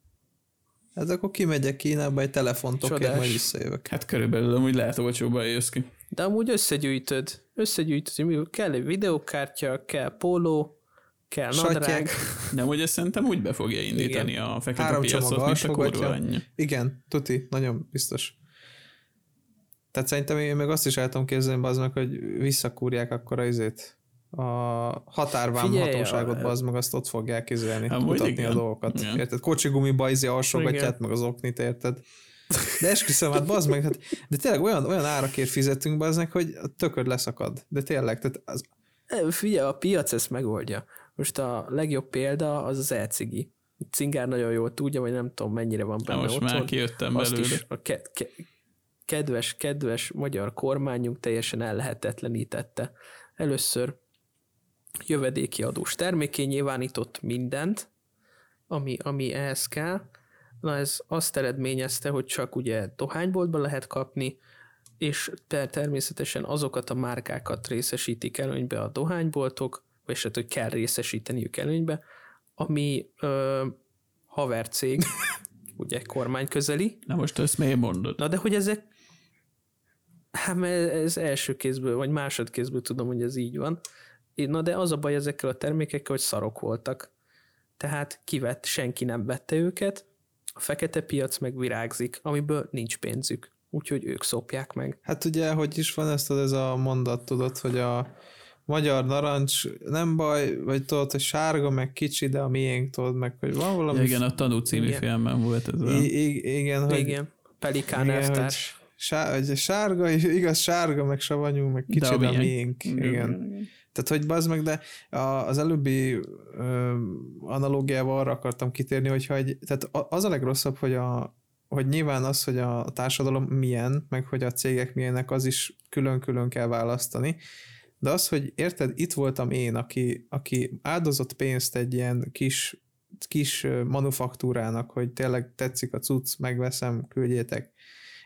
Hát akkor kimegyek Kínába egy telefontokért, majd visszajövök. Hát körülbelül amúgy lehet olcsóban jössz ki. De amúgy összegyűjtöd. Összegyűjtöd, hogy kell egy videókártya, kell póló, kell nadrág. De amúgy ezt szerintem úgy be fogja indítani Igen. a fekete Három piacot, mint a kurva annyi. Igen, tuti, nagyon biztos. Tehát szerintem én meg azt is el tudom képzelni, aznak, hogy visszakúrják akkor az izét, a határvám Figyelj, hatóságot, az meg azt ott fogják izélni, hát, mutatni igen. a dolgokat. Igen. Érted? Kocsigumiba izé alsogatját, meg az oknit, érted? De esküszöm, hát bazd meg, hát, de tényleg olyan, olyan árakért fizetünk bazd hogy a tököd leszakad. De tényleg, tehát az... Figyelj, a piac ezt megoldja. Most a legjobb példa az az elcigi. Cingár nagyon jól tudja, vagy nem tudom mennyire van benne Most otthon. már kijöttem Azt belőle. Is a ke- ke- kedves, kedves magyar kormányunk teljesen ellehetetlenítette. Először jövedéki adós terméké nyilvánított mindent, ami, ami ehhez kell. Na ez azt eredményezte, hogy csak ugye dohányboltban lehet kapni, és ter- természetesen azokat a márkákat részesítik előnybe a dohányboltok, vagy hát, hogy kell részesíteniük előnybe, ami ö, haver cég, ugye kormány közeli. Na most ezt miért mondod? Na de hogy ezek, hát ez első kézből, vagy másodkézből tudom, hogy ez így van, Na de az a baj ezekkel a termékekkel, hogy szarok voltak. Tehát kivett, senki nem vette őket, a fekete piac meg virágzik, amiből nincs pénzük. Úgyhogy ők szopják meg. Hát ugye, hogy is van ezt ez a mondat, tudod, hogy a magyar narancs nem baj, vagy tudod, hogy sárga, meg kicsi, de a miénk tudod, meg hogy van valami... Ja, igen, a Tanú című igen. filmben volt ez. A... I- igen, hogy... Igen, Pelikán igen, elvtárs. Sárga, sárga, igaz, sárga, meg savanyú, meg kicsi, de a miénk. Igen. igen. igen. Tehát, hogy bazd meg, de az előbbi ö, analógiával arra akartam kitérni, hogyha egy, tehát az a legrosszabb, hogy a, hogy nyilván az, hogy a társadalom milyen, meg hogy a cégek milyenek, az is külön-külön kell választani, de az, hogy érted, itt voltam én, aki, aki áldozott pénzt egy ilyen kis, kis manufaktúrának, hogy tényleg tetszik a cucc, megveszem, küldjétek.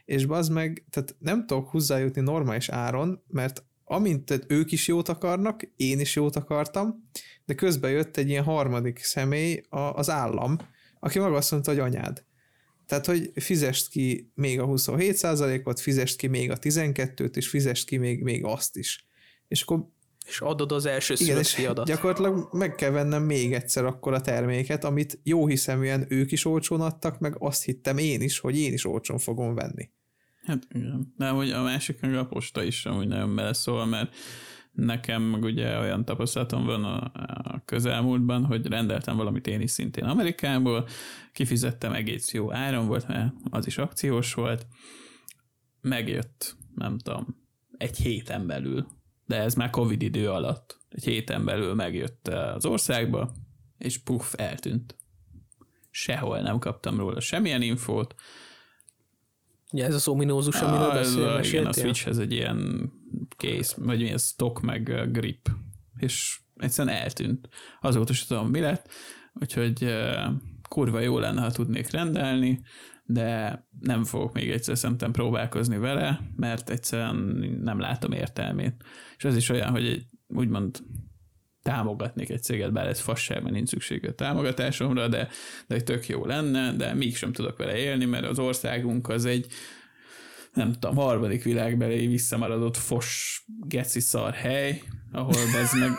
És az meg, tehát nem tudok hozzájutni normális áron, mert amint tehát ők is jót akarnak, én is jót akartam, de közben jött egy ilyen harmadik személy, az állam, aki maga azt mondta, hogy anyád. Tehát, hogy fizest ki még a 27%-ot, fizest ki még a 12-t, és fizest ki még, még azt is. És akkor és adod az első Igen, és fiadat. gyakorlatilag meg kell vennem még egyszer akkor a terméket, amit jó hiszeműen ők is olcsón adtak, meg azt hittem én is, hogy én is olcsón fogom venni. Hát igen. De hogy a másik meg a posta is amúgy nagyon beleszól, mert nekem meg ugye olyan tapasztalatom van a, a közelmúltban, hogy rendeltem valamit én is szintén Amerikából, kifizettem egész jó áron volt, mert az is akciós volt, megjött, nem tudom, egy héten belül, de ez már Covid idő alatt, egy héten belül megjött az országba, és puff, eltűnt. Sehol nem kaptam róla semmilyen infót, Ja, ez az ominózus, amiről beszél, Igen, a Switchhez egy ilyen case, vagy ilyen stock, meg grip, és egyszerűen eltűnt. Azóta is tudom, mi lett, úgyhogy kurva jó lenne, ha tudnék rendelni, de nem fogok még egyszer szerintem próbálkozni vele, mert egyszerűen nem látom értelmét. És az is olyan, hogy egy, úgymond támogatnék egy céget, bár ez fasság, mert nincs szükség a támogatásomra, de, de egy tök jó lenne, de mégsem tudok vele élni, mert az országunk az egy nem tudom, harmadik világbeli visszamaradott fos geci szar hely, ahol ez meg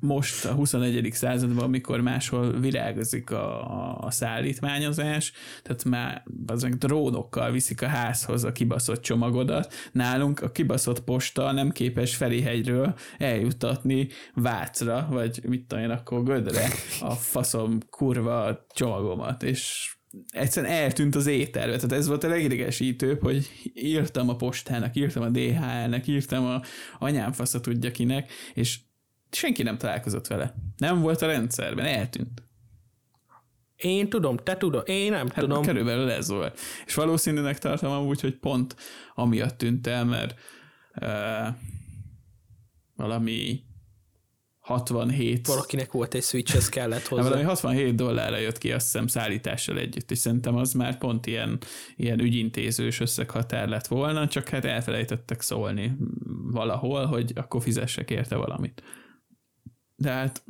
most a 21. században, amikor máshol virágozik a, a szállítmányozás, tehát már azok drónokkal viszik a házhoz a kibaszott csomagodat, nálunk a kibaszott posta nem képes Ferihegyről eljutatni Vácra, vagy mit tudom én, akkor Gödre a faszom kurva csomagomat, és egyszerűen eltűnt az éterbe. Tehát ez volt a legidegesítőbb, hogy írtam a postának, írtam a DHL-nek, írtam a anyám fasza tudja kinek, és senki nem találkozott vele. Nem volt a rendszerben, eltűnt. Én tudom, te tudod, én nem hát tudom. Körülbelül ez volt. És valószínűleg tartom amúgy, hogy pont amiatt tűnt el, mert uh, valami 67... Valakinek volt egy switch, ez kellett hozzá. valami 67 dollárra jött ki, azt hiszem, szállítással együtt, és szerintem az már pont ilyen, ilyen ügyintézős összeghatár lett volna, csak hát elfelejtettek szólni valahol, hogy akkor fizessek érte valamit de hát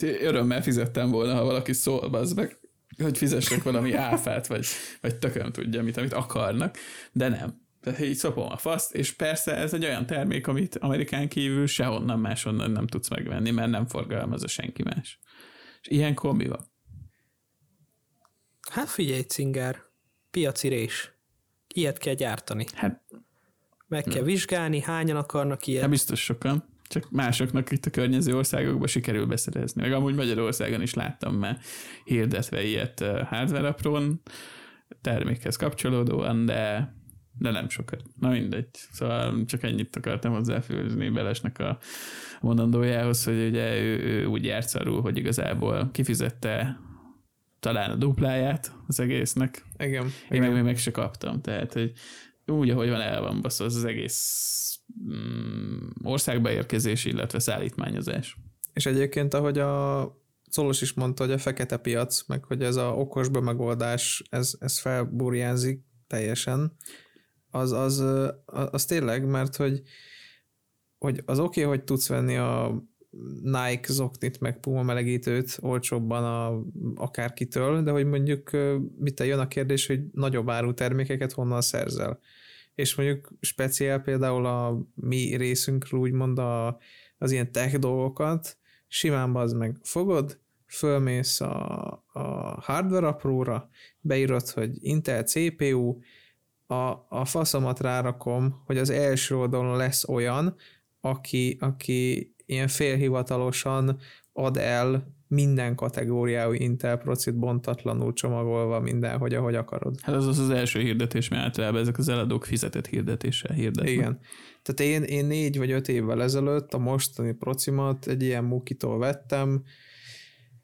örömmel fizettem volna, ha valaki szól, az meg, hogy fizessek valami áfát, vagy, vagy tököm tudja, mit, amit akarnak, de nem. Tehát így szopom a faszt, és persze ez egy olyan termék, amit Amerikán kívül sehonnan máshonnan nem tudsz megvenni, mert nem forgalmazza senki más. És ilyenkor mi van? Hát figyelj, cinger, piaci rés. Ilyet kell gyártani. Hát, Meg kell vizsgálni, hányan akarnak ilyet. Hát biztos sokan csak másoknak itt a környező országokban sikerül beszerezni. Meg amúgy Magyarországon is láttam már hirdetve ilyet hardware apron termékhez kapcsolódóan, de, de nem sokat. Na mindegy. Szóval csak ennyit akartam hozzáfűzni Belesnek a mondandójához, hogy ugye ő, ő úgy járt szarul, hogy igazából kifizette talán a dupláját az egésznek. Igen. Én igen. meg még meg se kaptam. Tehát, hogy úgy, ahogy van, el van baszva az, az egész mm, országbeérkezés, illetve szállítmányozás. És egyébként, ahogy a Szolos is mondta, hogy a fekete piac, meg hogy ez a okos bemegoldás, ez, ez felburjánzik teljesen, az, az, az tényleg, mert hogy, hogy az oké, okay, hogy tudsz venni a Nike zoknit, meg Puma melegítőt olcsóbban a, akárkitől, de hogy mondjuk mit jön a kérdés, hogy nagyobb áru termékeket honnan szerzel? És mondjuk speciál például a mi részünkről úgymond a, az ilyen tech dolgokat, simán az meg fogod, fölmész a, a hardware apróra, beírod, hogy Intel CPU, a, a faszomat rárakom, hogy az első oldalon lesz olyan, aki, aki ilyen félhivatalosan ad el minden kategóriájú Intel procit bontatlanul csomagolva mindenhogy, ahogy akarod. Hát az az az első hirdetés, mert általában ezek az eladók fizetett hirdetéssel hirdetnek. Igen. Tehát én, én négy vagy öt évvel ezelőtt a mostani procimat egy ilyen mukitól vettem,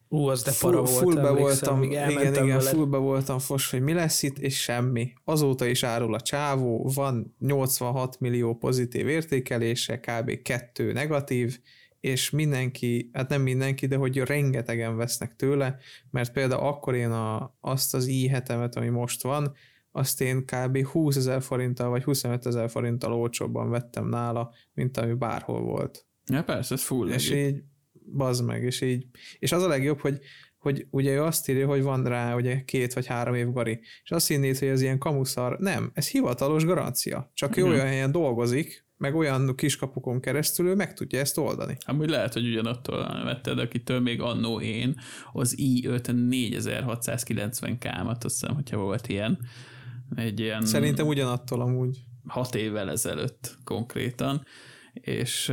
Ú, az de para full, volt, fullbe voltam, igen, igen, veled. fullbe voltam fos, hogy mi lesz itt, és semmi. Azóta is árul a csávó, van 86 millió pozitív értékelése, kb. kettő negatív, és mindenki, hát nem mindenki, de hogy rengetegen vesznek tőle, mert például akkor én a, azt az i hetemet, ami most van, azt én kb. 20 ezer forinttal vagy 25 ezer forinttal olcsóbban vettem nála, mint ami bárhol volt. Ja, persze, ez full. És legit. így, bazd meg, és így, és az a legjobb, hogy, hogy ugye ő azt írja, hogy van rá ugye két vagy három év gari, és azt hinnéd, hogy ez ilyen kamuszar. Nem, ez hivatalos garancia. Csak ő olyan helyen dolgozik, meg olyan kiskapukon keresztül ő meg tudja ezt oldani. Amúgy lehet, hogy ugyanattól vetted, akitől még annó én az i5 4690K-mat, azt hiszem, hogyha volt ilyen. Egy ilyen Szerintem ugyanattól amúgy. hat évvel ezelőtt konkrétan, és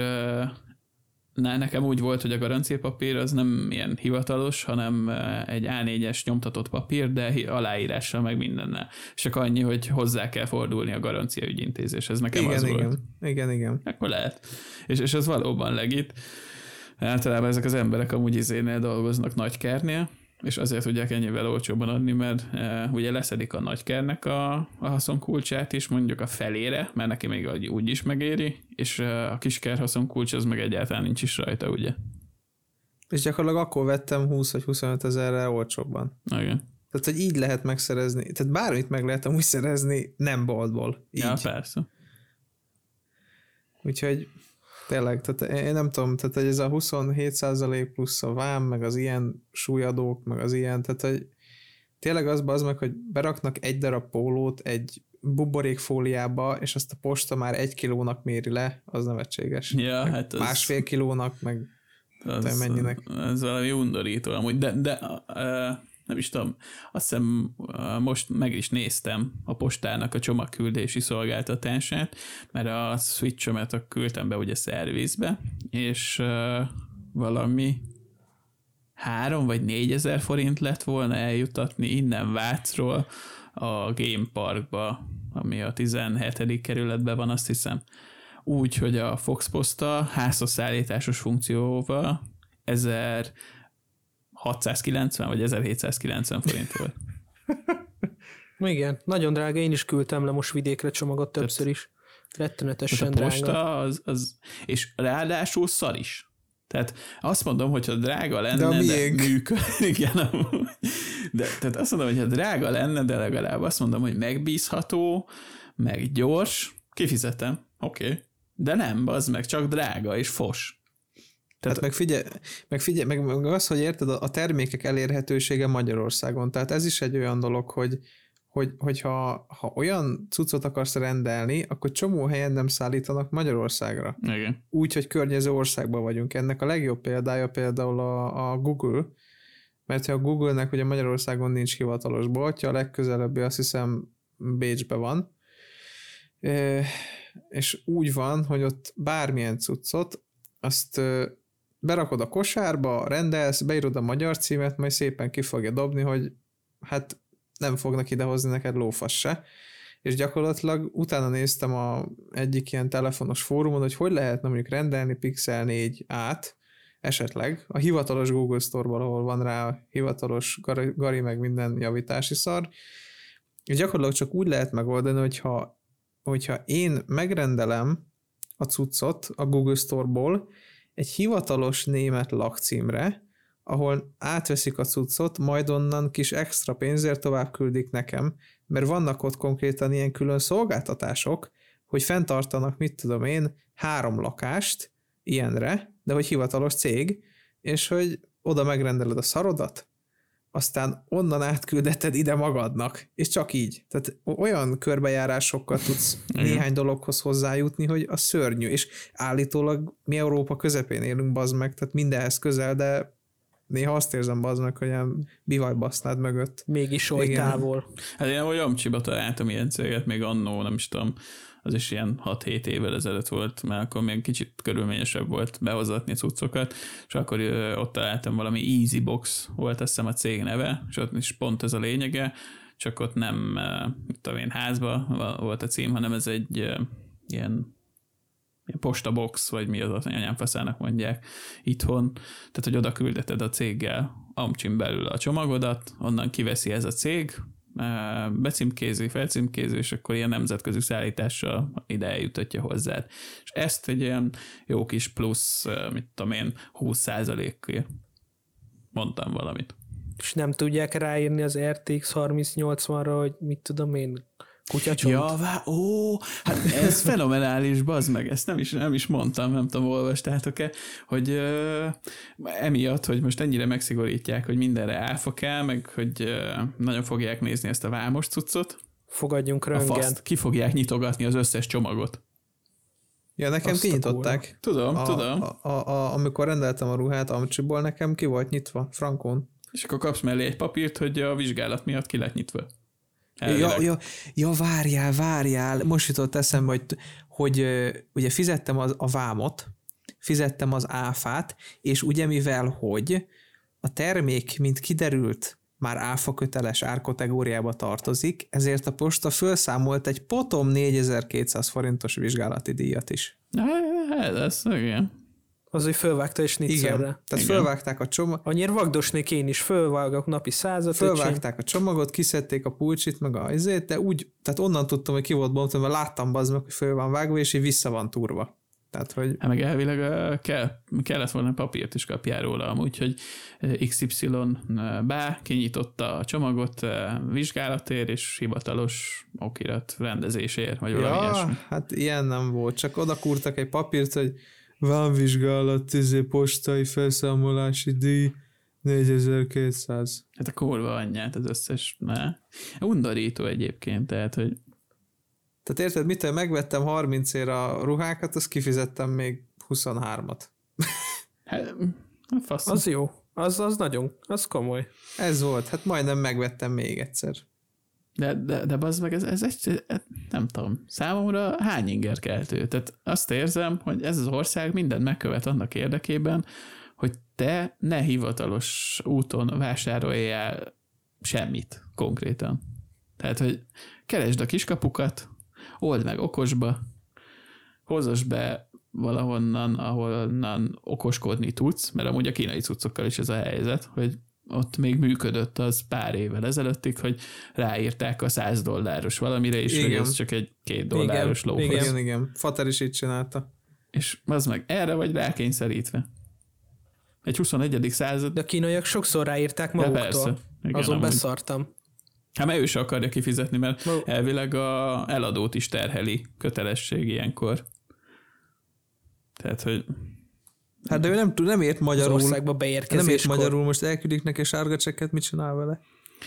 na, nekem úgy volt, hogy a garanciapapír az nem ilyen hivatalos, hanem egy A4-es nyomtatott papír, de aláírással meg mindennel. És csak annyi, hogy hozzá kell fordulni a garancia ügyintézéshez. Nekem az Igen, volt. igen, igen, igen. Akkor lehet. És, és ez valóban legit. Általában ezek az emberek amúgy izénél dolgoznak nagykernél, és azért tudják ennyivel olcsóban adni, mert e, ugye leszedik a nagykernek a, a haszonkulcsát is, mondjuk a felére, mert neki még úgy- is megéri, és e, a kisker haszonkulcs az meg egyáltalán nincs is rajta, ugye? És gyakorlatilag akkor vettem 20 vagy 25 ezerre olcsóbban. Igen. Tehát, hogy így lehet megszerezni. Tehát bármit meg lehet amúgy szerezni, nem boltból. Így. Ja, persze. Úgyhogy tényleg, tehát én nem tudom, tehát ez a 27% plusz a vám, meg az ilyen súlyadók, meg az ilyen, tehát hogy tényleg az az meg, hogy beraknak egy darab pólót egy buborékfóliába, és azt a posta már egy kilónak méri le, az nevetséges. Ja, Meg hát az- Másfél kilónak, meg az, mennyinek? Ez valami undorító amúgy, de, de uh, nem is tudom, azt hiszem most meg is néztem a postának a csomagküldési szolgáltatását, mert a Switch-omat küldtem be ugye szervizbe, és valami három vagy négyezer forint lett volna eljutatni innen Vácról a Game Parkba, ami a 17. kerületben van, azt hiszem. Úgy, hogy a Fox Posta házhoz funkcióval 1000 690 vagy 1790 forint volt. Igen, nagyon drága, én is küldtem le most vidékre csomagot többször is. Rettenetesen a posta drága. Az, az, és ráadásul szar is. Tehát azt mondom, hogyha drága lenne, de, de működik. Igen, de, tehát azt mondom, hogyha drága lenne, de legalább azt mondom, hogy megbízható, meg gyors, kifizetem, oké. Okay. De nem, az meg csak drága és fos. Tehát meg figyelj, meg, figyelj meg, meg az, hogy érted, a termékek elérhetősége Magyarországon. Tehát ez is egy olyan dolog, hogy, hogy, hogyha ha olyan cuccot akarsz rendelni, akkor csomó helyen nem szállítanak Magyarországra. Igen. Úgy, hogy környező országban vagyunk. Ennek a legjobb példája például a, a Google, mert ha a Google-nek ugye Magyarországon nincs hivatalos boltja, a legközelebbi azt hiszem Bécsbe van, és úgy van, hogy ott bármilyen cuccot, azt berakod a kosárba, rendelsz, beírod a magyar címet, majd szépen ki fogja dobni, hogy hát nem fognak idehozni neked lófasz se. És gyakorlatilag utána néztem a egyik ilyen telefonos fórumon, hogy hogy lehetne mondjuk rendelni Pixel 4 át, esetleg a hivatalos Google Store-ból, ahol van rá hivatalos gari, gari meg minden javítási szar, és gyakorlatilag csak úgy lehet megoldani, hogyha, hogyha én megrendelem a cuccot a Google Store-ból egy hivatalos német lakcímre, ahol átveszik a cuccot, majd onnan kis extra pénzért tovább küldik nekem, mert vannak ott konkrétan ilyen külön szolgáltatások, hogy fenntartanak, mit tudom én, három lakást ilyenre, de hogy hivatalos cég, és hogy oda megrendeled a szarodat, aztán onnan átküldeted ide magadnak, és csak így. Tehát olyan körbejárásokkal tudsz néhány dologhoz hozzájutni, hogy a szörnyű, és állítólag mi Európa közepén élünk, bazd meg, tehát mindenhez közel, de néha azt érzem baznak, hogy ilyen bivajbasznád mögött. Mégis oly Igen. távol. Hát én ahogy Amcsiba találtam ilyen céget, még annó, nem is tudom, az is ilyen 6-7 évvel ezelőtt volt, mert akkor még kicsit körülményesebb volt behozatni cuccokat, és akkor ott találtam valami Easy Box volt azt hiszem a cég neve, és ott is pont ez a lényege, csak ott nem, mit tudom én, házba volt a cím, hanem ez egy ilyen ilyen postabox, vagy mi az az anyám faszának mondják itthon, tehát hogy oda küldeted a céggel Amcsin belül a csomagodat, onnan kiveszi ez a cég, becímkézi, felcímkézi, és akkor ilyen nemzetközi szállítással ide eljutatja hozzád. És ezt egy ilyen jó kis plusz, mit tudom én, 20 százalékért mondtam valamit. És nem tudják ráírni az RTX 3080-ra, hogy mit tudom én, kutyacsont. Ja, vá, ó, hát ez fenomenális, bazd meg, ezt nem is, nem is mondtam, nem tudom, olvastátok-e, hogy ö, emiatt, hogy most ennyire megszigorítják, hogy mindenre áfa kell, meg hogy ö, nagyon fogják nézni ezt a vámos cuccot, Fogadjunk a röngen. faszt, ki fogják nyitogatni az összes csomagot. Ja, nekem Azt a kinyitották. Tudom, A, tudom. a, a, a, amikor rendeltem a ruhát Amcsiból, nekem ki volt nyitva, frankon. És akkor kapsz mellé egy papírt, hogy a vizsgálat miatt ki lett nyitva. Ja, Elvileg. ja, ja, várjál, várjál. Most jutott eszembe, hogy, hogy ugye fizettem az, a vámot, fizettem az áfát, és ugye mivel, hogy a termék, mint kiderült, már áfa köteles árkategóriába tartozik, ezért a posta felszámolt egy potom 4200 forintos vizsgálati díjat is. Hát, ez, igen. Az, hogy fölvágta és Igen, niccelre. tehát Igen. fölvágták a csomag, Annyira vagdosnék én is, fölvágok napi százat. Fölvágták a csomagot, kiszedték a pulcsit, meg a izét, de úgy, tehát onnan tudtam, hogy ki volt bontva, mert láttam bazd meg, hogy föl van vágva, és így vissza van turva. Tehát, hogy Hát meg elvileg kell, kellett volna papírt is kapjál róla amúgy, hogy XY bá kinyitotta a csomagot ö, vizsgálatért és hivatalos okirat rendezésért, vagy valami ja, ilyesmi. hát ilyen nem volt, csak oda kurtak egy papírt, hogy vámvizsgálat, izé, postai felszámolási díj, 4200. Hát a kurva anyját az összes, ne. Undorító egyébként, tehát, hogy Tehát érted, mitől megvettem 30 ér a ruhákat, azt kifizettem még 23-at. hát. Az jó. Az, az nagyon, az komoly. Ez volt, hát majdnem megvettem még egyszer. De, de, de bazd meg, ez, ez egy, nem tudom, számomra hány inger keltő. Tehát azt érzem, hogy ez az ország mindent megkövet annak érdekében, hogy te ne hivatalos úton vásároljál semmit konkrétan. Tehát, hogy keresd a kiskapukat, old meg okosba, hozas be valahonnan, ahonnan okoskodni tudsz, mert amúgy a kínai cuccokkal is ez a helyzet, hogy ott még működött az pár évvel ezelőttig, hogy ráírták a 100 dolláros valamire, és hogy Igen. ez csak egy két dolláros Igen, lófasz. igen. Igen. Fater is így csinálta. És az meg erre vagy rákényszerítve. Egy 21. század, De a kínaiak sokszor ráírták de maguktól. persze. Igen, Azon amúgy. beszartam. Hát mert ő se akarja kifizetni, mert Ma- elvileg a eladót is terheli kötelesség ilyenkor. Tehát, hogy Hát de ő nem, tud, nem ért Az magyarul. országba Nem ért magyarul, most elküldik neki sárga csekket, mit csinál vele?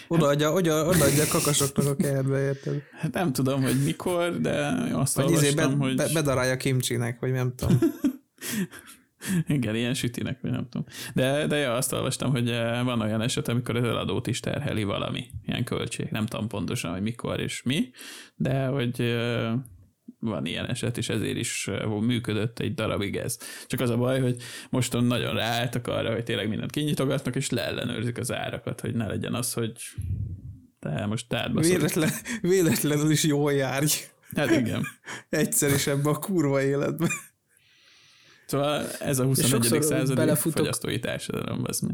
Odaadja, oda, odaadja a kakasoknak a kertbe, érted? hát nem tudom, hogy mikor, de azt Vagy izé be, olvastam, hogy... be, bedarálja kimcsinek, vagy nem tudom. Igen, ilyen sütinek, vagy nem tudom. De, de ja, azt olvastam, hogy eh, van olyan eset, amikor az eladót is terheli valami, ilyen költség. Nem tudom pontosan, hogy mikor és mi, de hogy eh, van ilyen eset, és ezért is eh, működött egy darabig ez. Csak az a baj, hogy mostan nagyon ráálltak arra, hogy tényleg mindent kinyitogatnak, és leellenőrzik az árakat, hogy ne legyen az, hogy te most tárba. Véletlen, véletlenül is jól járj. Hát igen. Egyszer is ebbe a kurva életbe. Szóval ez a 21. sokszor századi belefutok- fogyasztói társadalom, az mi.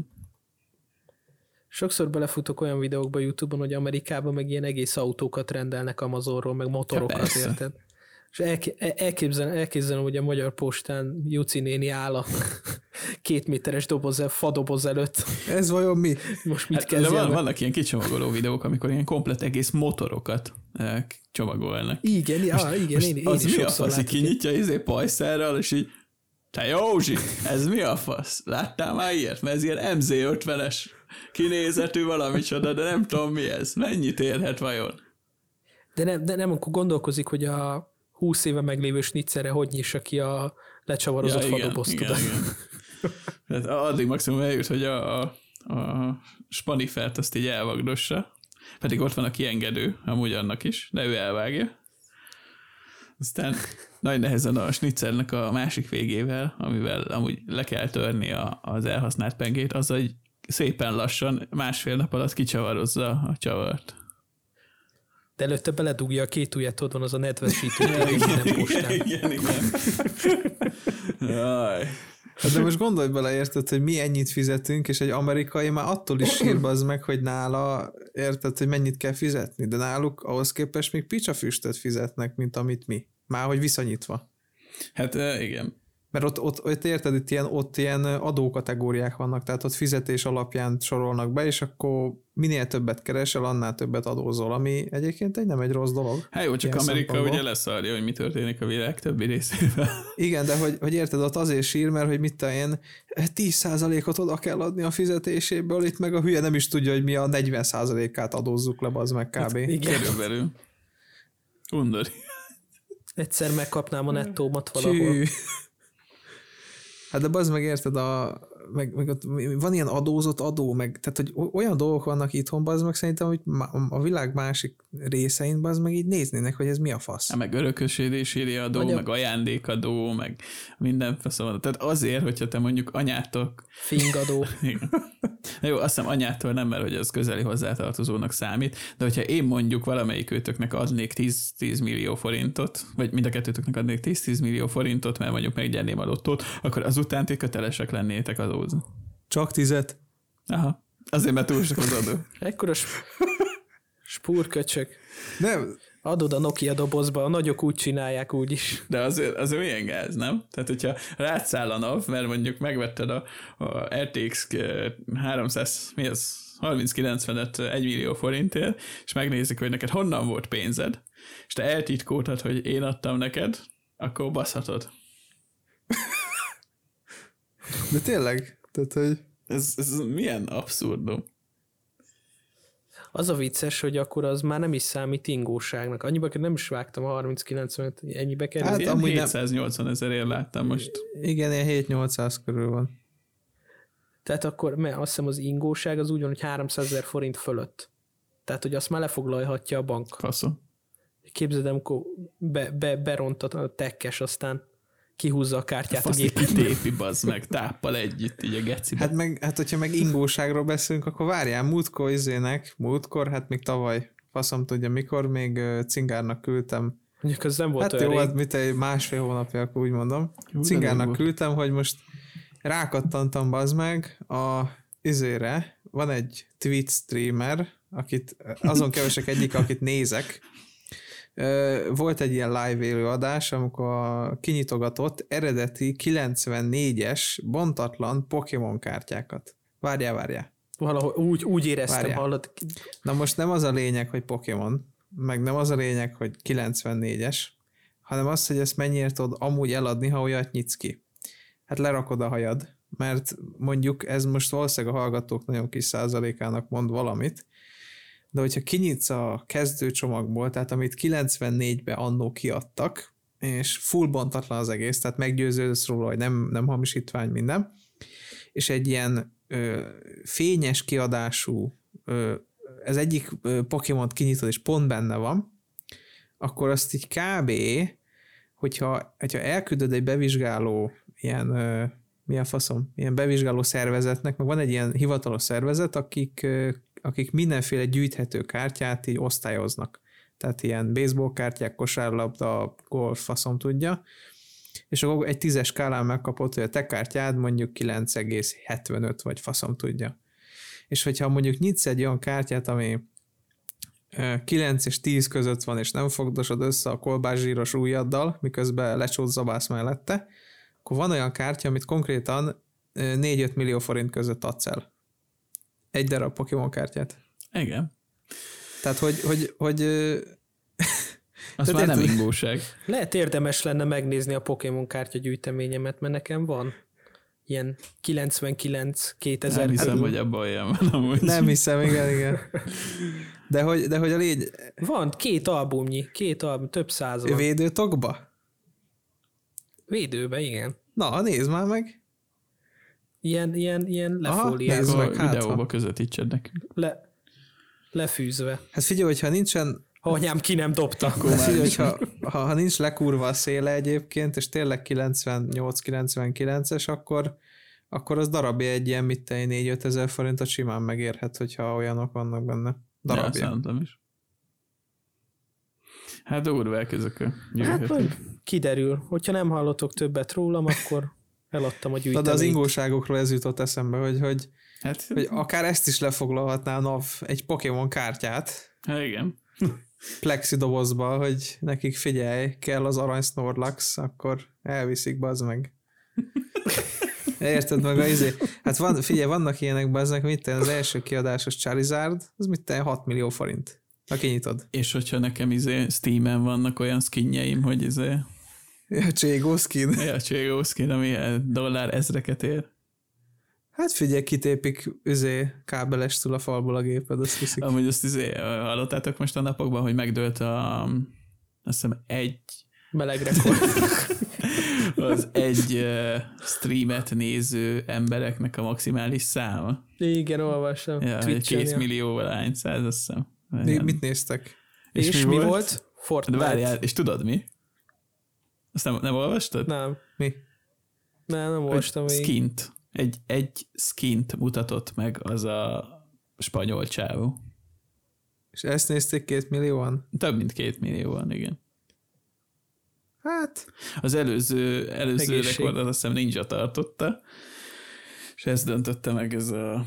Sokszor belefutok olyan videókba YouTube-on, hogy Amerikában meg ilyen egész autókat rendelnek Amazonról, meg motorokat, persze. érted? És el- elképzelem, elképzelem, hogy a Magyar Postán Juci néni áll a két méteres doboz, el- fadoboz előtt. Ez vajon mi? Most mit Hát, de kezdjen? van, van, vannak ilyen kicsomagoló videók, amikor ilyen komplet egész motorokat eh, csomagolnak. Igen, ja, igen, Most én, én az is mi a fasz, így kinyitja izé pajszerrel, és így te Józsi, ez mi a fasz? Láttál már ilyet? Mert ez ilyen MZ-50-es kinézetű valamicsoda, de nem tudom mi ez. Mennyit érhet vajon? De nem, de nem, akkor gondolkozik, hogy a 20 éve meglévő snitzere hogy nyissa ki a lecsavarozott igen, fadobozt, igen, igen. Tehát addig maximum eljut, hogy a, a, a spanifert azt így elvagdossa, pedig ott van a kiengedő, amúgy annak is, de ő elvágja. Aztán nagy nehezen a snitzernek a másik végével, amivel amúgy le kell törni a, az elhasznált pengét, az, hogy szépen lassan másfél nap alatt kicsavarozza a csavart. De előtte beledugja a két ujját, ott van az a nedvesítő, nem postán. Igen, igen. Jaj. Hát de most gondolj bele, érted, hogy mi ennyit fizetünk, és egy amerikai már attól is sír az meg, hogy nála, érted, hogy mennyit kell fizetni, de náluk ahhoz képest még picsafüstöt fizetnek, mint amit mi. Már hogy viszonyítva. Hát igen. Mert ott, ott, ott érted, itt ilyen, ott ilyen adókategóriák vannak, tehát ott fizetés alapján sorolnak be, és akkor minél többet keresel, annál többet adózol, ami egyébként egy nem egy rossz dolog. Hát jó, csak Amerika ugye leszarja, hogy mi történik a világ többi részével. Igen, de hogy, hogy érted, ott azért sír, mert hogy mit én, 10%-ot oda kell adni a fizetéséből, itt meg a hülye nem is tudja, hogy mi a 40%-át adózzuk le, az meg kb. Igen, Körülbelül. Undori. egyszer megkapnám a nettómat valahol. Csű. Hát de az meg érted, a, meg, meg ott van ilyen adózott adó, meg, tehát hogy olyan dolgok vannak itthon, az meg szerintem, hogy a világ másik részein, az meg így néznének, hogy ez mi a fasz. Hát meg örökösödéséri adó, Anya- meg ajándékadó, meg minden faszom. Tehát azért, hogyha te mondjuk anyától Fingadó. Na jó, azt hiszem anyától nem, mert hogy ez közeli hozzátartozónak számít, de hogyha én mondjuk valamelyik őtöknek adnék 10, 10 millió forintot, vagy mind a kettőtöknek adnék 10-10 millió forintot, mert mondjuk megnyerném a lottót, akkor azután ti kötelesek lennétek adózni. Csak tizet. Aha. Azért, mert túl sok az adó. Ekkora sp- spúrköcsök. Nem, Adod a Nokia dobozba, a nagyok úgy csinálják úgy is. De azért, azért milyen gáz, nem? Tehát, hogyha rátszáll a NAV, mert mondjuk megvetted a, a RTX 300, mi az? 3090-et 1 millió forintért, és megnézik, hogy neked honnan volt pénzed, és te eltitkoltad, hogy én adtam neked, akkor baszhatod. De tényleg, tehát hogy Ez, ez milyen abszurdum. Az a vicces, hogy akkor az már nem is számít ingóságnak. Annyiba nem is vágtam a 30-90-et, ennyibe kerül. Hát Hát, amúgy amúgy nem- 780 ezerért láttam most. igen, ilyen 7-800 körül van. Tehát akkor, mert azt hiszem az ingóság az úgy van, hogy 300 ezer forint fölött. Tehát, hogy azt már lefoglalhatja a bank. Faszom. Képzeld, amikor be, be, berontat a tekkes, aztán kihúzza a kártyát a Fasz gépet. tépi, bazd meg, táppal együtt, így a gecibe. Hát meg, hát hogyha meg ingóságról beszélünk, akkor várjál, múltkor izének, múltkor, hát még tavaly, faszom tudja mikor, még cingárnak küldtem Mondjuk az nem volt Hát olyan jó, rég. hát mit egy másfél hónapja, akkor úgy mondom. Jó, Cingárnak küldtem, hogy most rákattantam bazd meg a izére, van egy Twitch streamer, akit azon kevesek egyik, akit nézek. Volt egy ilyen live élőadás, amikor a kinyitogatott eredeti 94-es bontatlan Pokémon kártyákat. Várjál, várjál. Valahol úgy, úgy éreztem, Várjál. hallod. Na most nem az a lényeg, hogy Pokémon, meg nem az a lényeg, hogy 94-es, hanem az, hogy ezt mennyire tudod amúgy eladni, ha olyat nyitsz ki. Hát lerakod a hajad, mert mondjuk ez most valószínűleg a hallgatók nagyon kis százalékának mond valamit, de hogyha kinyitsz a kezdőcsomagból, tehát amit 94-ben annó kiadtak, és full bontatlan az egész, tehát meggyőződsz róla, hogy nem, nem hamisítvány minden, és egy ilyen ö, fényes kiadású ö, ez egyik Pokémon kinyitod, és pont benne van, akkor azt így kb. hogyha, hogyha elküldöd egy bevizsgáló ilyen, ö, milyen faszom, ilyen bevizsgáló szervezetnek, meg van egy ilyen hivatalos szervezet, akik, akik mindenféle gyűjthető kártyát így osztályoznak. Tehát ilyen baseball kártyák, kosárlabda, golf, faszom tudja, és akkor egy tízes skálán megkapott, hogy a te kártyád mondjuk 9,75 vagy faszom tudja. És hogyha mondjuk nyitsz egy olyan kártyát, ami ö, 9 és 10 között van, és nem fogdosod össze a kolbászsíros ujjaddal, miközben lecsót zabász mellette, akkor van olyan kártya, amit konkrétan ö, 4-5 millió forint között adsz el. Egy darab Pokémon kártyát. Igen. Tehát, hogy, hogy, hogy Az már nem ingóság. Lehet érdemes lenne megnézni a Pokémon kártya gyűjteményemet, mert nekem van ilyen 99 2000 Nem hiszem, hogy abban olyan van amúgy. nem hiszem, igen, igen. De hogy, de hogy a légy Van két albumnyi, két album, több száz van. védőtokba? Védőbe, igen. Na, nézd már meg. Ilyen, ilyen, ilyen Aha, lefóliázva, nézd meg, Akkor hát, videóba ha. közvetítsed nekünk. le, lefűzve. Hát figyelj, hogyha nincsen, Ha anyám ki nem dobta. hát figyelj, hogyha, ha, ha nincs lekurva a széle egyébként, és tényleg 98-99-es, akkor, akkor az darabja egy ilyen, mit te, 4-5 ezer forintot simán megérhet, hogyha olyanok vannak benne. Ja, Darabja. szerintem is. Hát durvák ezek a Hát majd kiderül. Hogyha nem hallotok többet rólam, akkor eladtam a Na, gyűjteményt. de az ingóságokról ez jutott eszembe, hogy, hogy, Hát, hogy akár ezt is lefoglalhatná a NAV egy Pokémon kártyát hát igen. plexi dobozba, hogy nekik figyelj, kell az arany Snorlax, akkor elviszik, bazd meg. Érted meg a izé? Hát van, figyelj, vannak ilyenek, bazdnek, mit tenni, az első kiadásos Charizard, az mit tenni, 6 millió forint. Ha kinyitod. És hogyha nekem izé Steam-en vannak olyan skinjeim, hogy izé Ja, Cségó skin. ja, Cségó skin, ami dollár ezreket ér. Hát figyelj, kitépik üzé kábelestől a falból a géped, azt hiszik. Amúgy azt izé, hallottátok most a napokban, hogy megdőlt a azt hiszem egy Meleg rekord. az egy uh, streamet néző embereknek a maximális száma. Igen, olvastam. Ja, két ja. millió valány száz, azt hiszem. Mi, mit néztek? És, és mi, volt? De Fortnite. várjál, és tudod mi? Azt nem, nem olvastad? Nem. Mi? Nem, nem olvastam még. skint. Egy, egy skint mutatott meg az a spanyol csávó. És ezt nézték két millióan? Több mint két millióan, igen. Hát, Az előző, előző Egészség. rekordot azt hiszem Ninja tartotta, és ezt döntötte meg ez a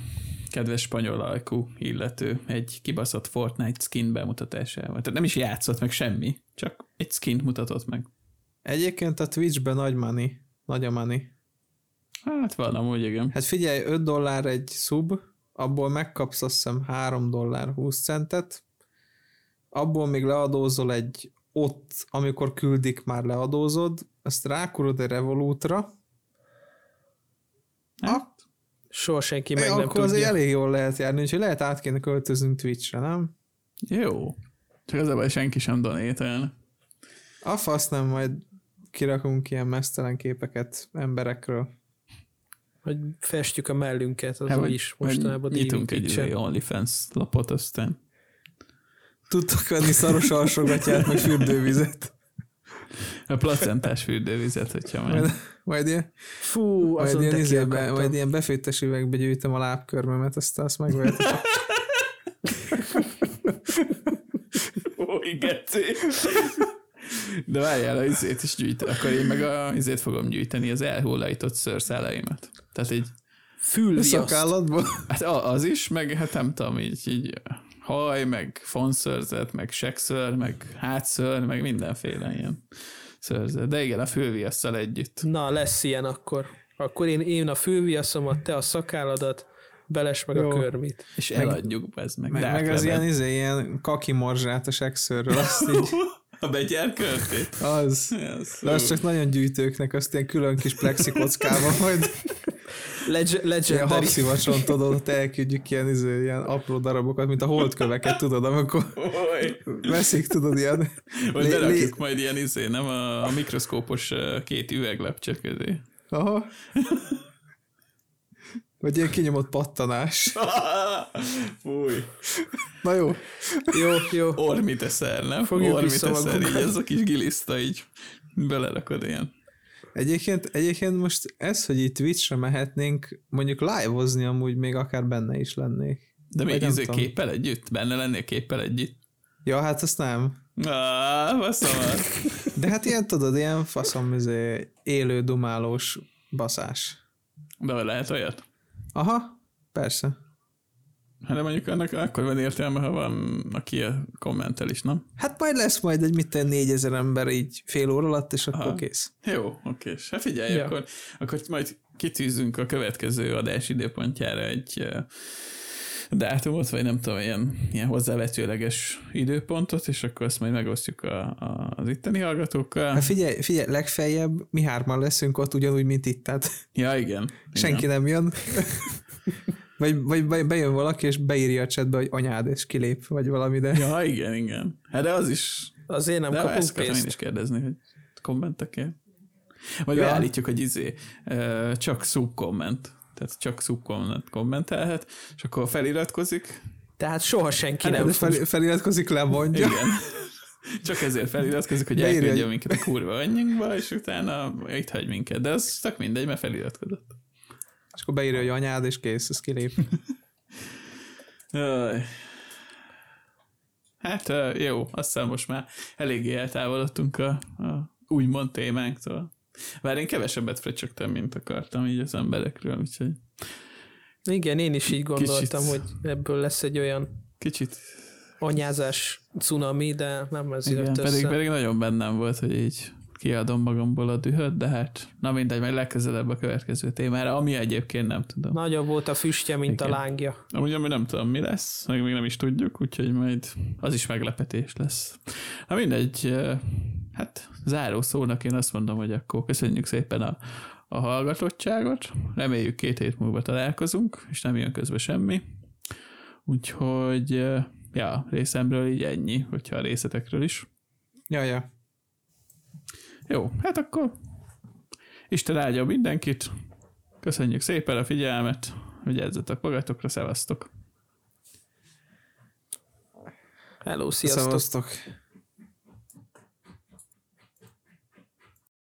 kedves spanyol alkú illető egy kibaszott Fortnite skin bemutatásával. Tehát nem is játszott meg semmi, csak egy skint mutatott meg. Egyébként a Twitchben nagy money. Nagy a money. Hát van amúgy, igen. Hát figyelj, 5 dollár egy sub, abból megkapsz azt hiszem 3 dollár 20 centet, abból még leadózol egy ott, amikor küldik, már leadózod, azt rákurod egy Revolutra, Hát, Soha senki meg meg nem akkor azért tudja. elég jól lehet járni, úgyhogy lehet át kéne költöznünk Twitchre, nem? jó. Csak az a baj, senki sem donétel. A fasz nem, majd kirakunk ilyen mesztelen képeket emberekről. Hogy festjük a mellünket, az Hát, is mostanában Nyitunk egy OnlyFans lapot, aztán Tudtok venni szaros alsogatját, meg fürdővizet. a placentás fürdővizet, hogyha már. Majd, majd ilyen, Fú, majd azon ilyen, izébe, majd ilyen befőttes üvegbe gyűjtöm a lábkörmemet, aztán azt megvehetek. Ó, geci. De várjál, a izét is gyűjt. Akkor én meg a izét fogom gyűjteni, az elhullajtott szőrszálaimat. Tehát így, Fülviaszt. Szakállatból. hát az is, meg hát nem tudom, így, így haj, meg fonszörzet, meg sekször, meg hátször, meg mindenféle ilyen szörzet. De igen, a fülviasszal együtt. Na, lesz ilyen akkor. Akkor én, én a fülviaszomat, te a szakálladat, beles meg Jó. a körmit. És eladjuk, ez meg. Meg, meg az ilyen, izé, ilyen kaki morzsát a sekszörről, azt így, A begyárköltét. az. Yes. De az csak nagyon gyűjtőknek, azt ilyen külön kis plexikockával, majd Leg- ilyen legendary. habszivacson tudod, ott elküldjük ilyen, izé, ilyen apró darabokat, mint a holdköveket, tudod, amikor Oly. veszik, tudod, ilyen Vagy Lé- berakjuk lé- majd ilyen izé, nem a, a mikroszkópos két üveglepcse közé. Aha. Vagy ilyen kinyomott pattanás. Fúj. Na jó. Jó, jó. Ormit eszel, nem? Fogjuk Ormit eszel, így ez a kis giliszta így belerakod ilyen. Egyébként, egyébként most ez, hogy itt Twitchre mehetnénk, mondjuk live-ozni amúgy még akár benne is lennék. De még izé képpel együtt? Benne lennél képpel együtt? Ja, hát azt nem. Ah, faszom. De hát ilyen tudod, ilyen faszom izé, élő, dumálós baszás. De lehet olyat? Aha, persze. Hát de mondjuk annak akkor van értelme, ha van, aki a kommentel is, nem? Hát majd lesz majd egy mit négyezer ember így fél óra alatt, és akkor Aha. kész. Jó, oké. Hát figyelj, Ja. akkor, akkor majd kitűzünk a következő adás időpontjára egy dátumot, vagy nem tudom, ilyen, ilyen hozzávetőleges időpontot, és akkor azt majd megosztjuk a, a, az itteni hallgatókkal. Hát figyelj, figyelj, legfeljebb mi hárman leszünk ott ugyanúgy, mint itt, tehát Ja, igen. senki igen. nem jön. Vagy, vagy be- bejön valaki, és beírja a chatbe, hogy anyád, és kilép, vagy valami, de... Ja, igen, igen. Hát de az is, Azért nem de kapunk ezt akartam én pénzt. is kérdezni, hogy kommentek-e? Vagy Ja. beállítjuk, hogy izé, csak szub komment. Tehát csak subkomment kommentelhet, és akkor feliratkozik. Tehát soha senki Hát nem fel, feliratkozik, lemondja. Igen. Csak ezért feliratkozik, hogy elküldje minket a kurva anyjunkba, és utána itt hagy minket. De az tök mindegy, mert feliratkozott. És akkor beírja, hogy anyád, és kész, ez kilép. Hát jó, azt hiszem most már eléggé eltávolodtunk a, a úgymond témánktól. Bár én kevesebbet fröcsögtem, mint akartam így az emberekről, úgyhogy Igen, én is így gondoltam, Kicsit. hogy ebből lesz egy olyan kicsit, anyázás cunami, de nem ez igen, jött pedig, össze. pedig nagyon bennem volt, hogy így kiadom magamból a dühöt, de hát na mindegy, majd legközelebb a következő témára, ami egyébként nem tudom. Nagyobb volt a füstje, mint Igen. a lángja. Amúgy ami nem tudom, mi lesz, meg még nem is tudjuk, úgyhogy majd az is meglepetés lesz. Na mindegy, hát záró szónak én azt mondom, hogy akkor köszönjük szépen a, a hallgatottságot, reméljük két hét múlva találkozunk, és nem jön közbe semmi. Úgyhogy, ja, részemről így ennyi, hogyha a részletekről is. Ja, ja. Jó, hát akkor Isten áldja mindenkit, köszönjük szépen a figyelmet, vigyázzatok magatokra, szevasztok! Hello, sziasztok! Szevasztok.